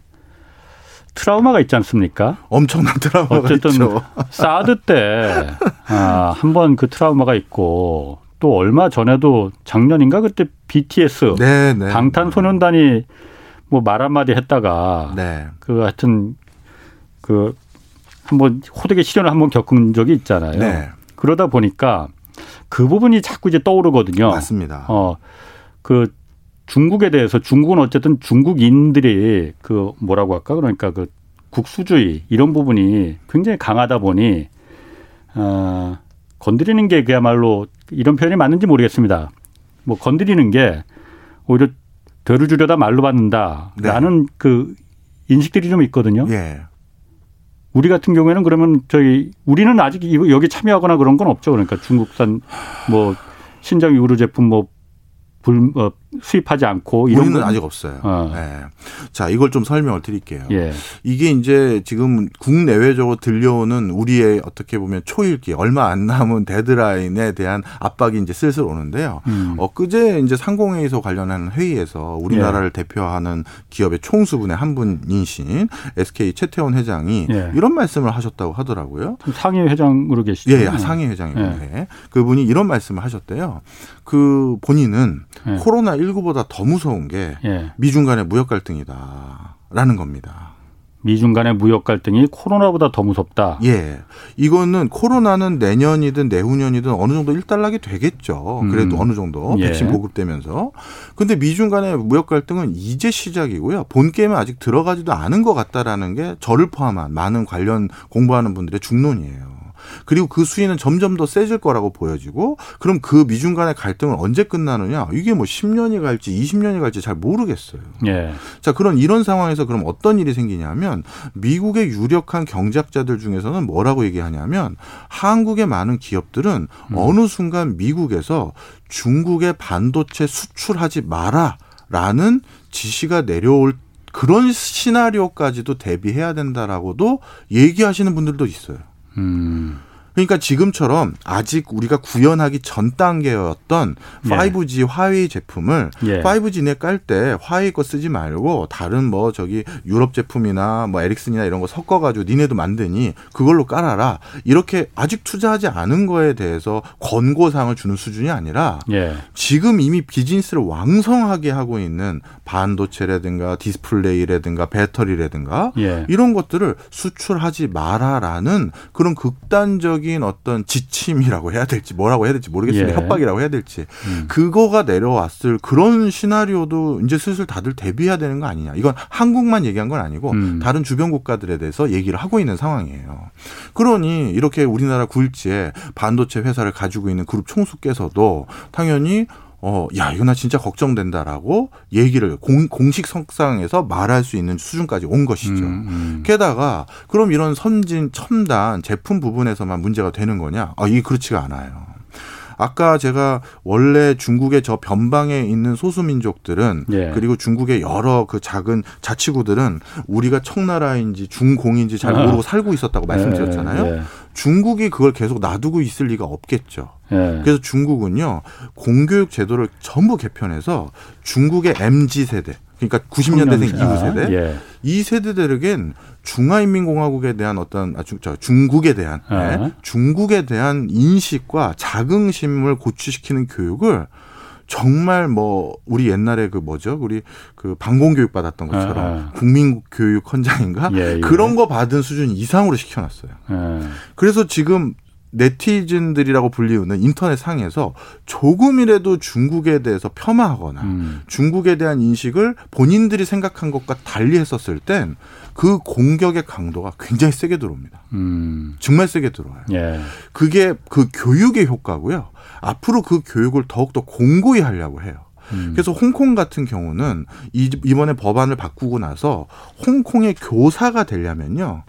트라우마가 있지 않습니까? 엄청난 트라우마가 어쨌든 있죠. 사드 때 아, 한번 그 트라우마가 있고 또 얼마 전에도 작년인가 그때 BTS 네, 네. 방탄소년단이 뭐 말 한마디 했다가 네. 그 하여튼 그 한번 호되게 시련을 한번 겪은 적이 있잖아요. 네. 그러다 보니까 그 부분이 자꾸 이제 떠오르거든요. 맞습니다. 어, 그 중국에 대해서 중국은 어쨌든 중국인들이 그 뭐라고 할까 그러니까 그 국수주의 이런 부분이 굉장히 강하다 보니 어, 건드리는 게 그야말로 이런 표현이 맞는지 모르겠습니다. 뭐 건드리는 게 오히려 되를 주려다 말로 받는다라는 네. 그 인식들이 좀 있거든요. 예. 우리 같은 경우에는 그러면 저희 우리는 아직 여기 참여하거나 그런 건 없죠. 그러니까 중국산 뭐 신장 유로 제품 뭐 불, 어, 수입하지 않고 이런 우리는 아직 없어요. 어. 네. 자, 이걸 좀 설명을 드릴게요. 예. 이게 이제 지금 국내외적으로 들려오는 우리의 어떻게 보면 초일기 얼마 안 남은 데드라인에 대한 압박이 이제 슬슬 오는데요. 음. 엊그제 이제 상공회의소 관련한 회의에서 우리나라를 예. 대표하는 기업의 총수분의 한 분이신 SK 최태원 회장이 예. 이런 말씀을 하셨다고 하더라고요. 상위 회장으로 계시죠. 예, 상위 회장이고 예. 그분이 이런 말씀을 하셨대요. 그 본인은 예. 코로나 19보다 더 무서운 게 예. 미중 간의 무역 갈등이다라는 겁니다. 미중 간의 무역 갈등이 코로나보다 더 무섭다. 예. 이거는 코로나는 내년이든 내후년이든 어느 정도 일단락이 되겠죠. 그래도 음. 어느 정도 예. 백신 보급되면서. 근데 미중 간의 무역 갈등은 이제 시작이고요. 본 게임에 아직 들어가지도 않은 것 같다라는 게 저를 포함한 많은 관련 공부하는 분들의 중론이에요. 그리고 그 수위는 점점 더 세질 거라고 보여지고 그럼 그 미중 간의 갈등은 언제 끝나느냐? 이게 뭐 10년이 갈지 20년이 갈지 잘 모르겠어요. 예. 자, 그런 이런 상황에서 그럼 어떤 일이 생기냐면 미국의 유력한 경제학자들 중에서는 뭐라고 얘기하냐면 한국의 많은 기업들은 음. 어느 순간 미국에서 중국의 반도체 수출하지 마라라는 지시가 내려올 그런 시나리오까지도 대비해야 된다라고도 얘기하시는 분들도 있어요. 음. 그러니까 지금처럼 아직 우리가 구현하기 전 단계였던 예. 5G 화웨이 제품을 예. 5G에 깔 때 화웨이 거 쓰지 말고 다른 뭐 저기 유럽 제품이나 뭐 에릭슨이나 이런 거 섞어가지고 니네도 만드니 그걸로 깔아라 이렇게 아직 투자하지 않은 거에 대해서 권고사항을 주는 수준이 아니라 예. 지금 이미 비즈니스를 왕성하게 하고 있는 반도체라든가 디스플레이라든가 배터리라든가 예. 이런 것들을 수출하지 마라라는 그런 극단적인 어떤 지침이라고 해야 될지 뭐라고 해야 될지 모르겠습니다. 예. 협박이라고 해야 될지 음. 그거가 내려왔을 그런 시나리오도 이제 슬슬 다들 대비해야 되는 거 아니냐. 이건 한국만 얘기한 건 아니고 음. 다른 주변 국가들에 대해서 얘기를 하고 있는 상황이에요. 그러니 이렇게 우리나라 굴지에 반도체 회사를 가지고 있는 그룹 총수께서도 당연히 어, 야, 이거 나 진짜 걱정된다라고 얘기를 공, 공식 석상에서 말할 수 있는 수준까지 온 것이죠. 음, 음. 게다가 그럼 이런 선진 첨단 제품 부분에서만 문제가 되는 거냐? 아, 이게 그렇지가 않아요. 아까 제가 원래 중국의 저 변방에 있는 소수민족들은 예. 그리고 중국의 여러 그 작은 자치구들은 우리가 청나라인지 중공인지 잘 모르고 아. 살고 있었다고 말씀드렸잖아요. 예. 예. 중국이 그걸 계속 놔두고 있을 리가 없겠죠. 예. 그래서 중국은요 공교육 제도를 전부 개편해서 중국의 mz 세대 그러니까 90년대생 이후 세대 예. 이 세대들에겐 중화인민공화국에 대한 어떤 아, 중, 저, 중국에 대한 어. 네, 중국에 대한 인식과 자긍심을 고취시키는 교육을 정말 뭐 우리 옛날에 그 뭐죠 우리 그 방공 교육 받았던 것처럼 아, 국민 교육 헌장인가 예, 예. 그런 거 받은 수준 이상으로 시켜놨어요. 예. 그래서 지금 네티즌들이라고 불리우는 인터넷 상에서 조금이라도 중국에 대해서 폄하하거나 음. 중국에 대한 인식을 본인들이 생각한 것과 달리 했었을 땐 그 공격의 강도가 굉장히 세게 들어옵니다. 음. 정말 세게 들어와요. 예. 그게 그 교육의 효과고요. 앞으로 그 교육을 더욱더 공고히 하려고 해요. 음. 그래서 홍콩 같은 경우는 이번에 법안을 바꾸고 나서 홍콩의 교사가 되려면요.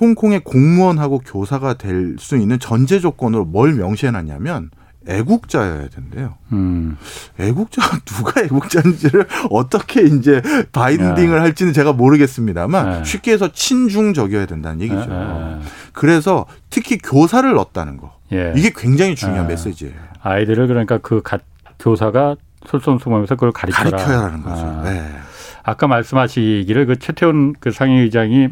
홍콩의 공무원하고 교사가 될 수 있는 전제 조건으로 뭘 명시해놨냐면 애국자여야 된대요. 음. 애국자가 <laughs> 누가 애국자인지를 어떻게 이제 바인딩을 야. 할지는 제가 모르겠습니다만 야. 네. 쉽게 해서 친중적이어야 된다는 얘기죠. 야. 그래서 특히 교사를 넣었다는 거. 예. 이게 굉장히 중요한 메시지예요. 아이들을 그러니까 그 가, 교사가 솔선수범해서 그걸 가르쳐라. 가르쳐야 하는 거죠. 아. 네. 아까 말씀하시기를 그 최태원 그 상임의장이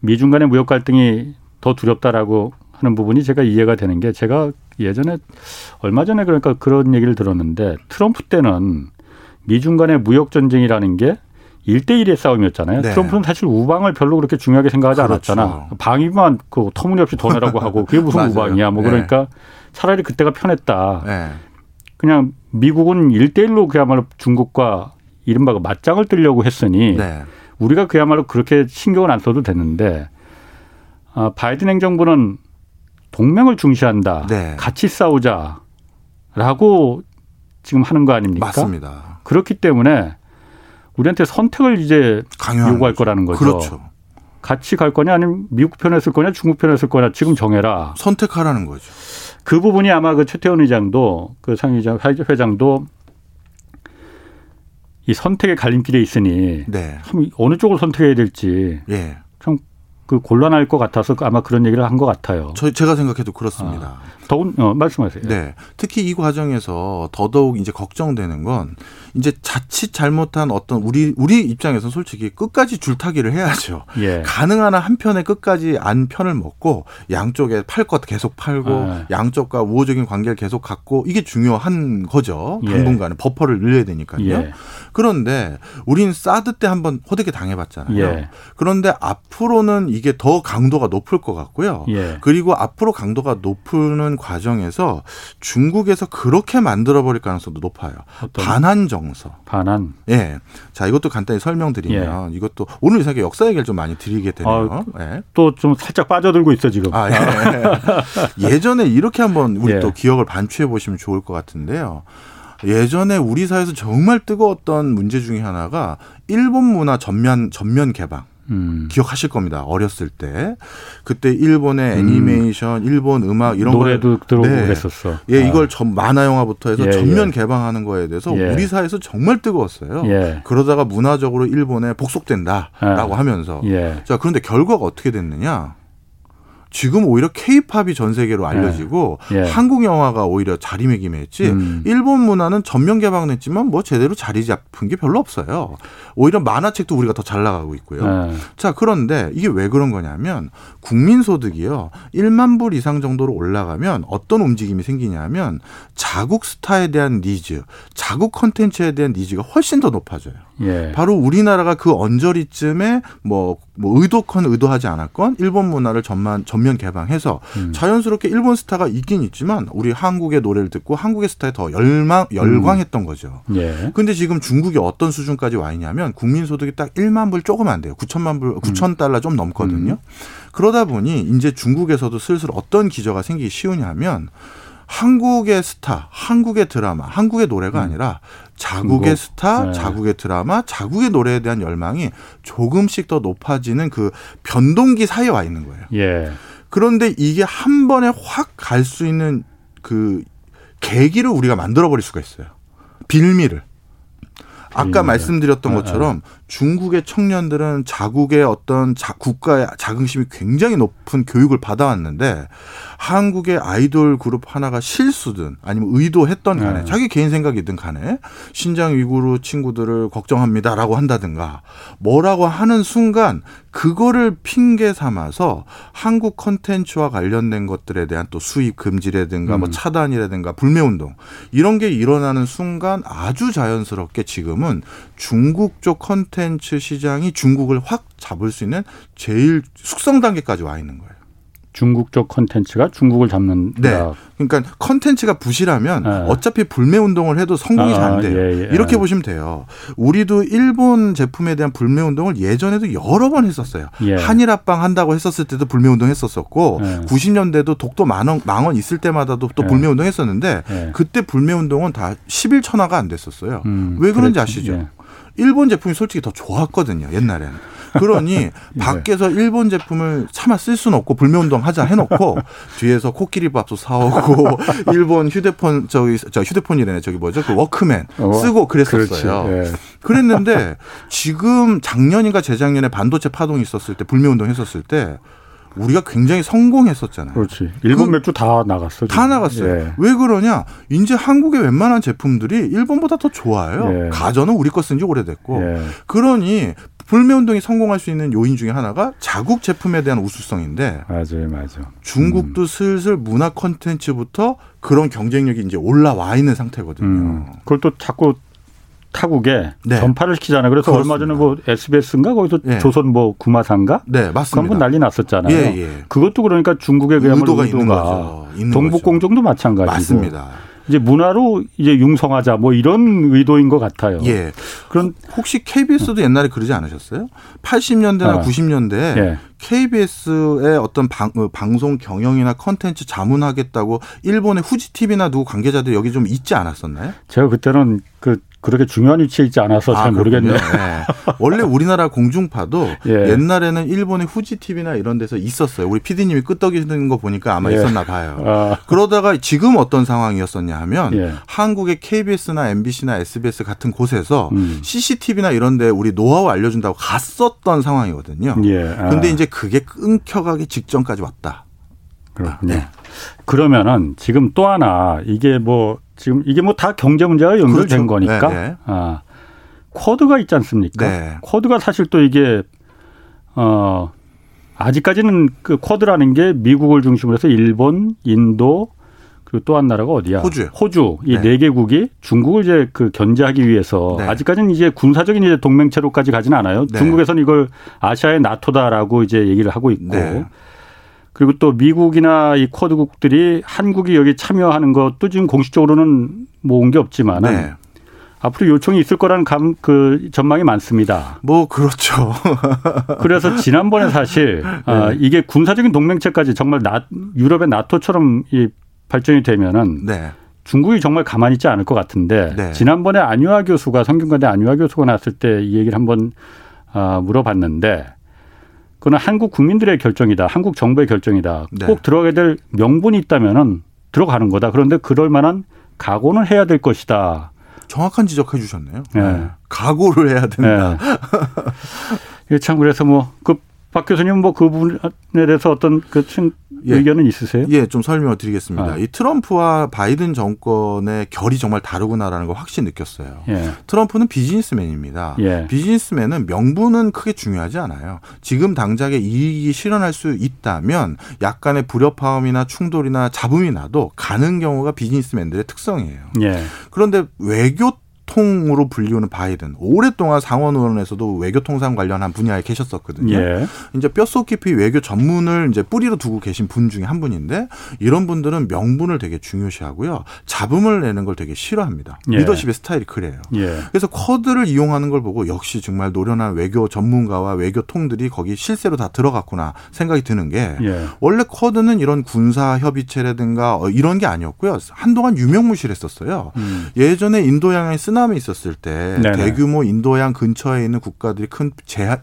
미중 간의 무역 갈등이 더 두렵다라고 하는 부분이 제가 이해가 되는 게 제가 예전에 얼마 전에 그러니까 그런 얘기를 들었는데 트럼프 때는 미중 간의 무역 전쟁이라는 게 1대1의 싸움이었잖아요. 네. 트럼프는 사실 우방을 별로 그렇게 중요하게 생각하지 그렇죠. 않았잖아. 방위만 그 터무니없이 더 내라고 하고 그게 무슨 <laughs> 우방이야. 뭐 네. 그러니까 차라리 그때가 편했다. 네. 그냥 미국은 1대1로 그야말로 중국과 이른바 그 맞짱을 뜨려고 했으니 네. 우리가 그야말로 그렇게 신경을 안 써도 되는데 아, 바이든 행정부는 동맹을 중시한다. 네. 같이 싸우자라고 지금 하는 거 아닙니까? 맞습니다. 그렇기 때문에 우리한테 선택을 이제 요구할 거죠. 거라는 거죠. 그렇죠. 같이 갈 거냐 아니면 미국 편에 쓸 거냐 중국 편에 쓸 거냐 지금 정해라. 선택하라는 거죠. 그 부분이 아마 그 최태원 의장도 그 상의장 회장도 이 선택의 갈림길에 있으니 네. 어느 쪽을 선택해야 될지 예. 참 그 곤란할 것 같아서 아마 그런 얘기를 한 것 같아요. 저 제가 생각해도 그렇습니다. 아, 더운 어, 말씀하세요. 네, 특히 이 과정에서 더더욱 이제 걱정되는 건 이제 자칫 잘못한 어떤 우리 우리 입장에서 솔직히 끝까지 줄타기를 해야죠. <laughs> 예. 가능한 한 편에 끝까지 안 편을 먹고 양쪽에 팔 것 계속 팔고 아. 양쪽과 우호적인 관계를 계속 갖고 이게 중요한 거죠. 예. 당분간은 버퍼를 늘려야 되니까요. 예. 그런데 우린 사드 때 한번 호되게 당해봤잖아요. 예. 그런데 앞으로는 이게 더 강도가 높을 것 같고요. 예. 그리고 앞으로 강도가 높은 과정에서 중국에서 그렇게 만들어 버릴 가능성도 높아요. 반한 정서. 반한. 예. 자 이것도 간단히 설명드리면 예. 이것도 오늘 이상하게 역사 얘기를 좀 많이 드리게 되네요. 아, 예. 또좀 살짝 빠져들고 있어 지금. 아, 예. <laughs> 전에 이렇게 한번 우리 예. 또 기억을 반추해 보시면 좋을 것 같은데요. 예전에 우리 사회에서 정말 뜨거웠던 문제 중에 하나가 일본 문화 전면 전면 개방. 음. 기억하실 겁니다. 어렸을 때 그때 일본의 음. 애니메이션, 음. 일본 음악 이런 노래도 들어오고 네. 그랬었어. 예, 이걸 아. 전 만화 영화부터 해서 예, 전면 예. 개방하는 거에 대해서 예. 우리 사회에서 정말 뜨거웠어요. 예. 그러다가 문화적으로 일본에 복속된다라고 아. 하면서 예. 자 그런데 결과가 어떻게 됐느냐? 지금 오히려 케이팝이 전 세계로 알려지고 예. 예. 한국 영화가 오히려 자리매김했지 음. 일본 문화는 전면 개방됐지만 뭐 제대로 자리 잡은 게 별로 없어요. 오히려 만화책도 우리가 더 잘 나가고 있고요. 예. 자 그런데 이게 왜 그런 거냐면 국민 소득이요 1만 불 이상 정도로 올라가면 어떤 움직임이 생기냐면 자국 스타에 대한 니즈, 자국 컨텐츠에 대한 needs가 훨씬 더 높아져요. 예. 바로 우리나라가 그 언저리쯤에 뭐, 뭐 의도건 의도하지 않았건 일본 문화를 전만 전면 개방해서 음. 자연스럽게 일본 스타가 있긴 있지만 우리 한국의 노래를 듣고 한국의 스타에 더 열망 열광했던 음. 거죠. 예. 근데 지금 중국이 어떤 수준까지 와 있냐면 국민 소득이 딱 1만 불 조금 안 돼요. 9천만 불 9천 음. 달러 좀 넘거든요. 음. 그러다 보니 이제 중국에서도 슬슬 어떤 기저가 생기기 쉬우냐면 한국의 스타, 한국의 드라마, 한국의 노래가 음. 아니라 자국의 중국. 스타, 네. 자국의 드라마, 자국의 노래에 대한 열망이 조금씩 더 높아지는 그 변동기 사이에 와 있는 거예요. 예. 그런데 이게 한 번에 확 갈 수 있는 그 계기를 우리가 만들어 버릴 수가 있어요. 빌미를. 아까 말씀드렸던 아, 것처럼 아. 중국의 청년들은 자국의 어떤 자, 국가의 자긍심이 굉장히 높은 교육을 받아왔는데 한국의 아이돌 그룹 하나가 실수든 아니면 의도했던 간에 네. 자기 개인 생각이든 간에 신장 위구르 친구들을 걱정합니다라고 한다든가 뭐라고 하는 순간 그거를 핑계 삼아서 한국 컨텐츠와 관련된 것들에 대한 또 수입 금지라든가 뭐 음. 뭐 차단이라든가 불매 운동 이런 게 일어나는 순간 아주 자연스럽게 지금은 중국 쪽 컨텐츠 시장이 중국을 확 잡을 수 있는 제일 숙성 단계까지 와 있는 거예요. 중국 쪽 컨텐츠가 중국을 잡는 네. 그러니까 컨텐츠가 부실하면 네. 어차피 불매 운동을 해도 성공이 아, 잘 안 돼요. 예, 예. 이렇게 보시면 돼요. 우리도 일본 제품에 대한 불매 운동을 예전에도 여러 번 했었어요. 예. 한일 합방 한다고 했었을 때도 불매 운동 했었었고 예. 90년대도 독도 망언 망언 있을 때마다도 또 예. 불매 운동 했었는데 예. 그때 불매 운동은 다 활성화가 안 됐었어요. 음, 왜 그런지 그랬지. 아시죠? 예. 일본 제품이 솔직히 더 좋았거든요. 옛날에는. 그러니 <laughs> 네. 밖에서 일본 제품을 차마 쓸 수는 없고 불매운동 하자 해놓고 뒤에서 코끼리 밥솥 사오고 <laughs> 일본 휴대폰 저기 저 휴대폰이래네 저기 뭐죠 그 워크맨 어, 쓰고 그랬었어요. 네. 그랬는데 지금 작년인가 재작년에 반도체 파동이 있었을 때 불매운동 했었을 때 우리가 굉장히 성공했었잖아요. 그렇지. 일본 그, 맥주 다 나갔어. 다 나갔어요. 예. 왜 그러냐? 이제 한국의 웬만한 제품들이 일본보다 더 좋아요. 예. 가전은 우리 거 쓴 지 오래됐고. 예. 그러니 불매운동이 성공할 수 있는 요인 중에 하나가 자국 제품에 대한 우수성인데. 맞아요, 맞아요. 중국도 음. 슬슬 문화 콘텐츠부터 그런 경쟁력이 이제 올라와 있는 상태거든요. 음. 그걸 또 자꾸 타국에 네. 전파를 시키잖아요. 그래서 그렇습니다. 얼마 전에 뭐 SBS인가 거기서 네. 조선 뭐 구마산가 네, 맞습니다. 한번 난리 났었잖아요. 예, 예. 그것도 그러니까 중국의 그야말로 의도가, 의도가 동북공정도 마찬가지고 맞습니다. 이제 문화로 이제 융성하자 뭐 이런 의도인 것 같아요. 예. 그럼 혹시 KBS도 옛날에 그러지 않으셨어요? 80년대나 아. 90년대에 예. KBS의 어떤 방, 어, 방송 경영이나 컨텐츠 자문하겠다고 일본의 후지 TV나 누구 관계자들 여기 좀 있지 않았었나요? 제가 그때는 그 그렇게 중요한 위치에 있지 않아서 아, 잘 모르겠네요. 네. 원래 우리나라 공중파도 <laughs> 예. 옛날에는 일본의 후지 TV나 이런 데서 있었어요. 우리 PD님이 끄떡이는 거 보니까 아마 예. 있었나 봐요. 아. 그러다가 지금 어떤 상황이었었냐 하면 예. 한국의 KBS나 MBC나 SBS 같은 곳에서 음. CCTV나 이런 데 우리 노하우 알려준다고 갔었던 상황이거든요. 예. 아. 근데 이제 그게 끊겨가기 직전까지 왔다. 그렇군요. 네. 그러면은 지금 또 하나 이게 뭐 지금 이게 뭐 다 경제 문제가 연결된 그렇죠. 거니까 네네. 네. 아, 코드가 있지 않습니까? 네. 코드가 사실 또 이게 어 아직까지는 그 코드라는 게 미국을 중심으로 해서 일본, 인도 그리고 또 한 나라가 어디야? 호주. 호주 이네 네 개국이 중국을 이제 그 견제하기 위해서 네. 아직까지는 이제 군사적인 이제 동맹체로까지 가지는 않아요. 네. 중국에서는 이걸 아시아의 나토다라고 이제 얘기를 하고 있고 네. 그리고 또 미국이나 이 쿼드국들이 한국이 여기 참여하는 것도 지금 공식적으로는 모은 게 없지만 네. 앞으로 요청이 있을 거라는 감, 그 전망이 많습니다. 뭐 그렇죠. <laughs> 그래서 지난번에 사실 네. 아, 이게 군사적인 동맹체까지 정말 나, 유럽의 나토처럼 이 발전이 되면은 네. 중국이 정말 가만히 있지 않을 것 같은데 네. 지난번에 안유아 교수가 성균관대 안유아 교수가 나왔을 때 이 얘기를 한번 아, 물어봤는데 그거는 한국 국민들의 결정이다. 한국 정부의 결정이다. 네. 꼭 들어가게 될 명분이 있다면은 들어가는 거다. 그런데 그럴 만한 각오는 해야 될 것이다. 정확한 지적해 주셨네요. 네. 각오를 해야 된다. 네. <laughs> 참 그래서 뭐그 박 교수님 뭐 그 부분에 대해서 어떤 그 예. 의견은 있으세요? 예, 좀 설명을 드리겠습니다. 아. 이 트럼프와 바이든 정권의 결이 정말 다르구나라는 걸 확실히 느꼈어요. 예. 트럼프는 비즈니스맨입니다. 예. 비즈니스맨은 명분은 크게 중요하지 않아요. 지금 당장에 이익이 실현할 수 있다면 약간의 불협화음이나 충돌이나 잡음이 나도 가는 경우가 비즈니스맨들의 특성이에요. 예. 그런데 외교 외교통으로 불리우는 바이든 오랫동안 상원 의원에서도 외교통상 관련한 분야에 계셨었거든요. 예. 이제 뼛속 깊이 외교 전문을 이제 뿌리로 두고 계신 분 중에 한 분인데 이런 분들은 명분을 되게 중요시하고요. 잡음을 내는 걸 되게 싫어합니다. 예. 리더십의 스타일이 그래요. 예. 그래서 쿼드를 이용하는 걸 보고 역시 정말 노련한 외교 전문가와 외교통들이 거기 실세로 다 들어갔구나 생각이 드는 게 예. 원래 쿼드는 이런 군사 협의체라든가 어, 이런 게 아니었고요. 한동안 유명무실했었어요. 음. 예전에 인도양에 쓰나미 있었을 때 네네. 대규모 인도양 근처에 있는 국가들이 큰 재해,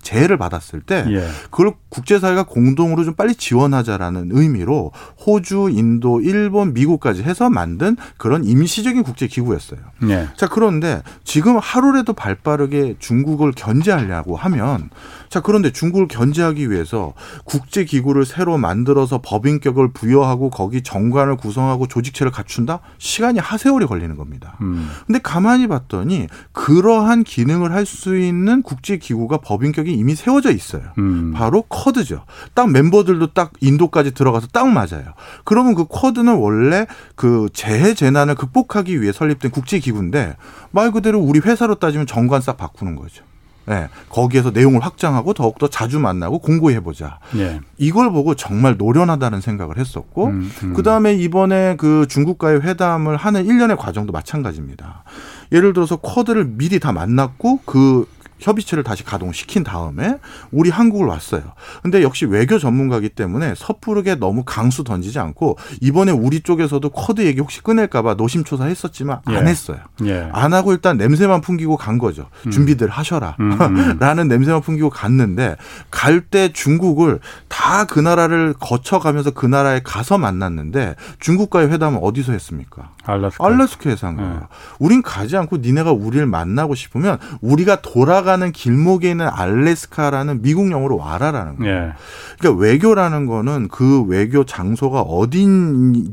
재해를 받았을 때 예. 그걸 국제사회가 공동으로 좀 빨리 지원하자라는 의미로 호주, 인도, 일본, 미국까지 해서 만든 그런 임시적인 국제기구였어요. 예. 자 그런데 지금 하루라도 발빠르게 중국을 견제하려고 하면 자 그런데 중국을 견제하기 위해서 국제 기구를 새로 만들어서 법인격을 부여하고 거기 정관을 구성하고 조직체를 갖춘다 시간이 하세월이 걸리는 겁니다. 음. 근데 가만히 봤더니 그러한 기능을 할 수 있는 국제 기구가 법인격이 이미 세워져 있어요. 음. 바로 쿼드죠. 딱 멤버들도 딱 인도까지 들어가서 딱 맞아요. 그러면 그 쿼드는 원래 그 재해 재난을 극복하기 위해 설립된 국제 기구인데 말 그대로 우리 회사로 따지면 정관 싹 바꾸는 거죠. 네, 거기에서 내용을 확장하고 더욱더 자주 만나고 공고해 보자. 네. 이걸 보고 정말 노련하다는 생각을 했었고 음, 음. 그 다음에 이번에 그 중국과의 회담을 하는 일련의 과정도 마찬가지입니다. 예를 들어서 쿼드를 미리 다 만났고 그 협의체를 다시 가동시킨 다음에 우리 한국을 왔어요. 근데 역시 외교 전문가기 때문에 섣부르게 너무 강수 던지지 않고 이번에 우리 쪽에서도 쿼드 얘기 혹시 꺼낼까봐 노심초사 했었지만 예. 안 했어요. 예. 안 하고 일단 냄새만 풍기고 간 거죠. 음. 준비들 하셔라. 음, 음. <laughs> 라는 냄새만 풍기고 갔는데 갈 때 중국을 다 그 나라를 거쳐가면서 그 나라에 가서 만났는데 중국과의 회담은 어디서 했습니까? 알라스카. 알라스카에서 한 거예요. 예. 우린 가지 않고 니네가 우리를 만나고 싶으면 우리가 돌아가 가는 길목에 있는 알래스카라는 미국 영어로 와라라는 거예요. 예. 그러니까 외교라는 거는 그 외교 장소가 어딘지인지에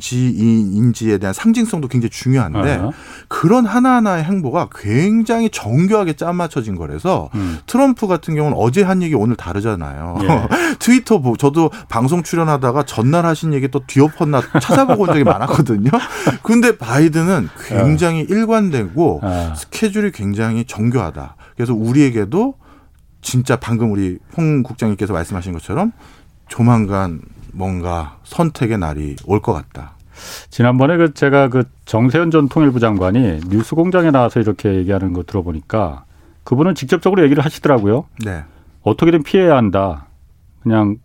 대한 상징성도 굉장히 중요한데 어. 그런 하나하나의 행보가 굉장히 정교하게 짠맞춰진 거라서 음. 트럼프 같은 경우는 어제 한 얘기 오늘 다르잖아요. 예. <laughs> 트위터 저도 방송 출연하다가 전날 하신 얘기 또 뒤엎었나 찾아보고 온 적이 많았거든요. 근데 바이든은 굉장히 어. 일관되고 어. 스케줄이 굉장히 정교하다. 그래서 우리에게도 진짜 방금 우리 홍 국장님께서 말씀하신 것처럼 조만간 뭔가 선택의 날이 올 것 같다. 지난번에 그 제가 그 정세현 전 통일부 장관이 뉴스공장에 나와서 이렇게 얘기하는 거 들어보니까 그분은 직접적으로 얘기를 하시더라고요. 네. 어떻게든 피해야 한다. 그냥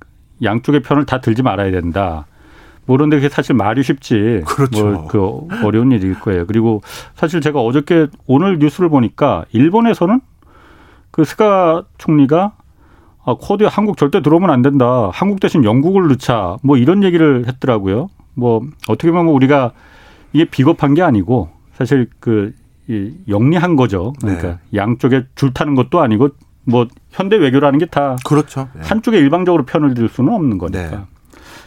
양쪽의 편을 다 들지 말아야 된다. 모르는데 그게 사실 말이 쉽지. 그렇죠. 뭐 그 어려운 일일 거예요. 그리고 사실 제가 어저께 오늘 뉴스를 보니까 일본에서는 그 스가 총리가 아, 쿼드에 한국 절대 들어오면 안 된다. 한국 대신 영국을 넣자. 뭐 이런 얘기를 했더라고요. 뭐 어떻게 보면 우리가 이게 비겁한 게 아니고 사실 그 이, 영리한 거죠. 그러니까 네. 양쪽에 줄 타는 것도 아니고 뭐 현대 외교라는 게다 그렇죠. 네. 한쪽에 일방적으로 편을 들 수는 없는 거니까. 네.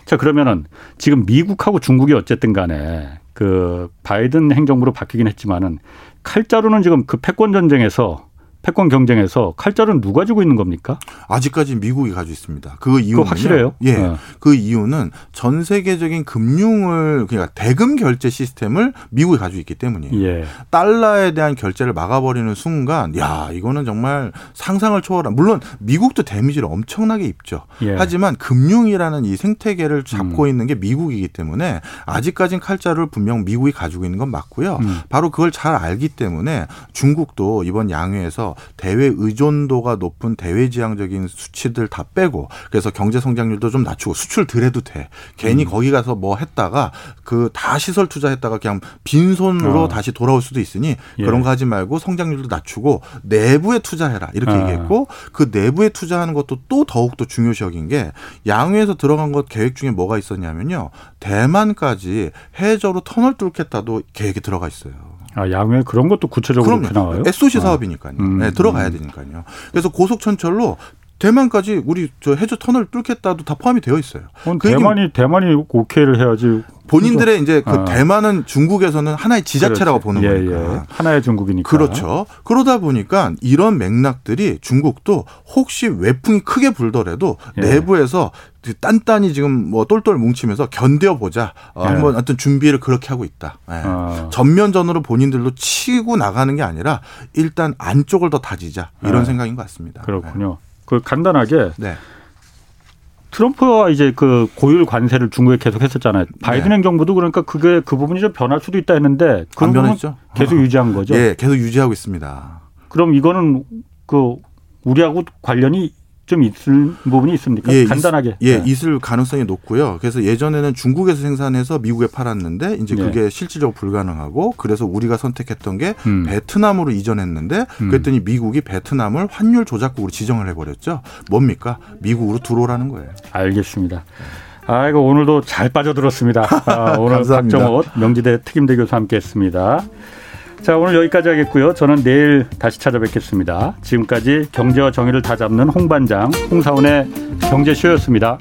자 그러면은 지금 미국하고 중국이 어쨌든 간에 그 바이든 행정부로 바뀌긴 했지만은 칼자루는 지금 그 패권 전쟁에서 패권 경쟁에서 칼자루는 누가 쥐고 있는 겁니까? 아직까지 미국이 가지고 있습니다. 그 이유는 확실해요? 예. 네. 그 이유는 전 세계적인 금융을 그러니까 대금 결제 시스템을 미국이 가지고 있기 때문이에요. 예. 달러에 대한 결제를 막아버리는 순간, 야 이거는 정말 상상을 초월한. 물론 미국도 데미지를 엄청나게 입죠. 예. 하지만 금융이라는 이 생태계를 잡고 음. 있는 게 미국이기 때문에 아직까진 칼자루를 분명 미국이 가지고 있는 건 맞고요. 음. 바로 그걸 잘 알기 때문에 중국도 이번 양회에서 대외 의존도가 높은 대외 지향적인 수치들 다 빼고 그래서 경제 성장률도 좀 낮추고 수출 덜해도 돼. 괜히 음. 거기 가서 뭐 했다가 그 다 시설 투자했다가 그냥 빈손으로 어. 다시 돌아올 수도 있으니 예. 그런 거 하지 말고 성장률도 낮추고 내부에 투자해라 이렇게 어. 얘기했고 그 내부에 투자하는 것도 또 더욱 더 중요시 여긴 게 양회에서 들어간 것 계획 중에 뭐가 있었냐면요 대만까지 해저로 터널 뚫겠다도 계획이 들어가 있어요. 아, 양회 그런 것도 구체적으로 그럼요. 나와요? SOC 아. 사업이니까요. 음. 네, 들어가야 되니까요. 그래서 고속천철로 대만까지 우리 저 해저 터널 뚫겠다도 다 포함이 되어 있어요. 그 대만이 대만이 오케이를 해야지. 본인들의 이제 그 아. 대만은 중국에서는 하나의 지자체라고 그렇지. 보는 예, 거니까. 예. 하나의 중국이니까. 그렇죠. 그러다 보니까 이런 맥락들이 중국도 혹시 외풍이 크게 불더라도 예. 내부에서 단단히 지금 뭐 똘똘 뭉치면서 견뎌보자. 어, 네. 한번 어떤 준비를 그렇게 하고 있다. 네. 어. 전면전으로 본인들도 치고 나가는 게 아니라 일단 안쪽을 더 다지자 이런 네. 생각인 것 같습니다. 그렇군요. 그 간단하게 네. 트럼프와 이제 그 고율 관세를 중국에 계속 했었잖아요. 바이든 네. 행정부도 그러니까 그게 그 부분이 좀 변할 수도 있다 했는데 그 변했죠. 계속 유지한 거죠. 예, 계속 유지하고 있습니다. 그럼 이거는 그 우리하고 관련이 좀 있을 부분이 있습니까? 예, 간단하게. 있, 예, 네. 있을 가능성이 높고요. 그래서 예전에는 중국에서 생산해서 미국에 팔았는데 이제 네. 그게 실질적으로 불가능하고 그래서 우리가 선택했던 게 음. 베트남으로 이전했는데 음. 그랬더니 미국이 베트남을 환율 조작국으로 지정을 해버렸죠. 뭡니까? 미국으로 들어오라는 거예요. 알겠습니다. 아이고 오늘도 잘 빠져들었습니다. <laughs> 아, 오늘 박정호 명지대 특임대 교수 함께했습니다. 자, 오늘 여기까지 하겠고요. 저는 내일 다시 찾아뵙겠습니다. 지금까지 경제와 정의를 다 잡는 홍반장, 홍사원의 경제쇼였습니다.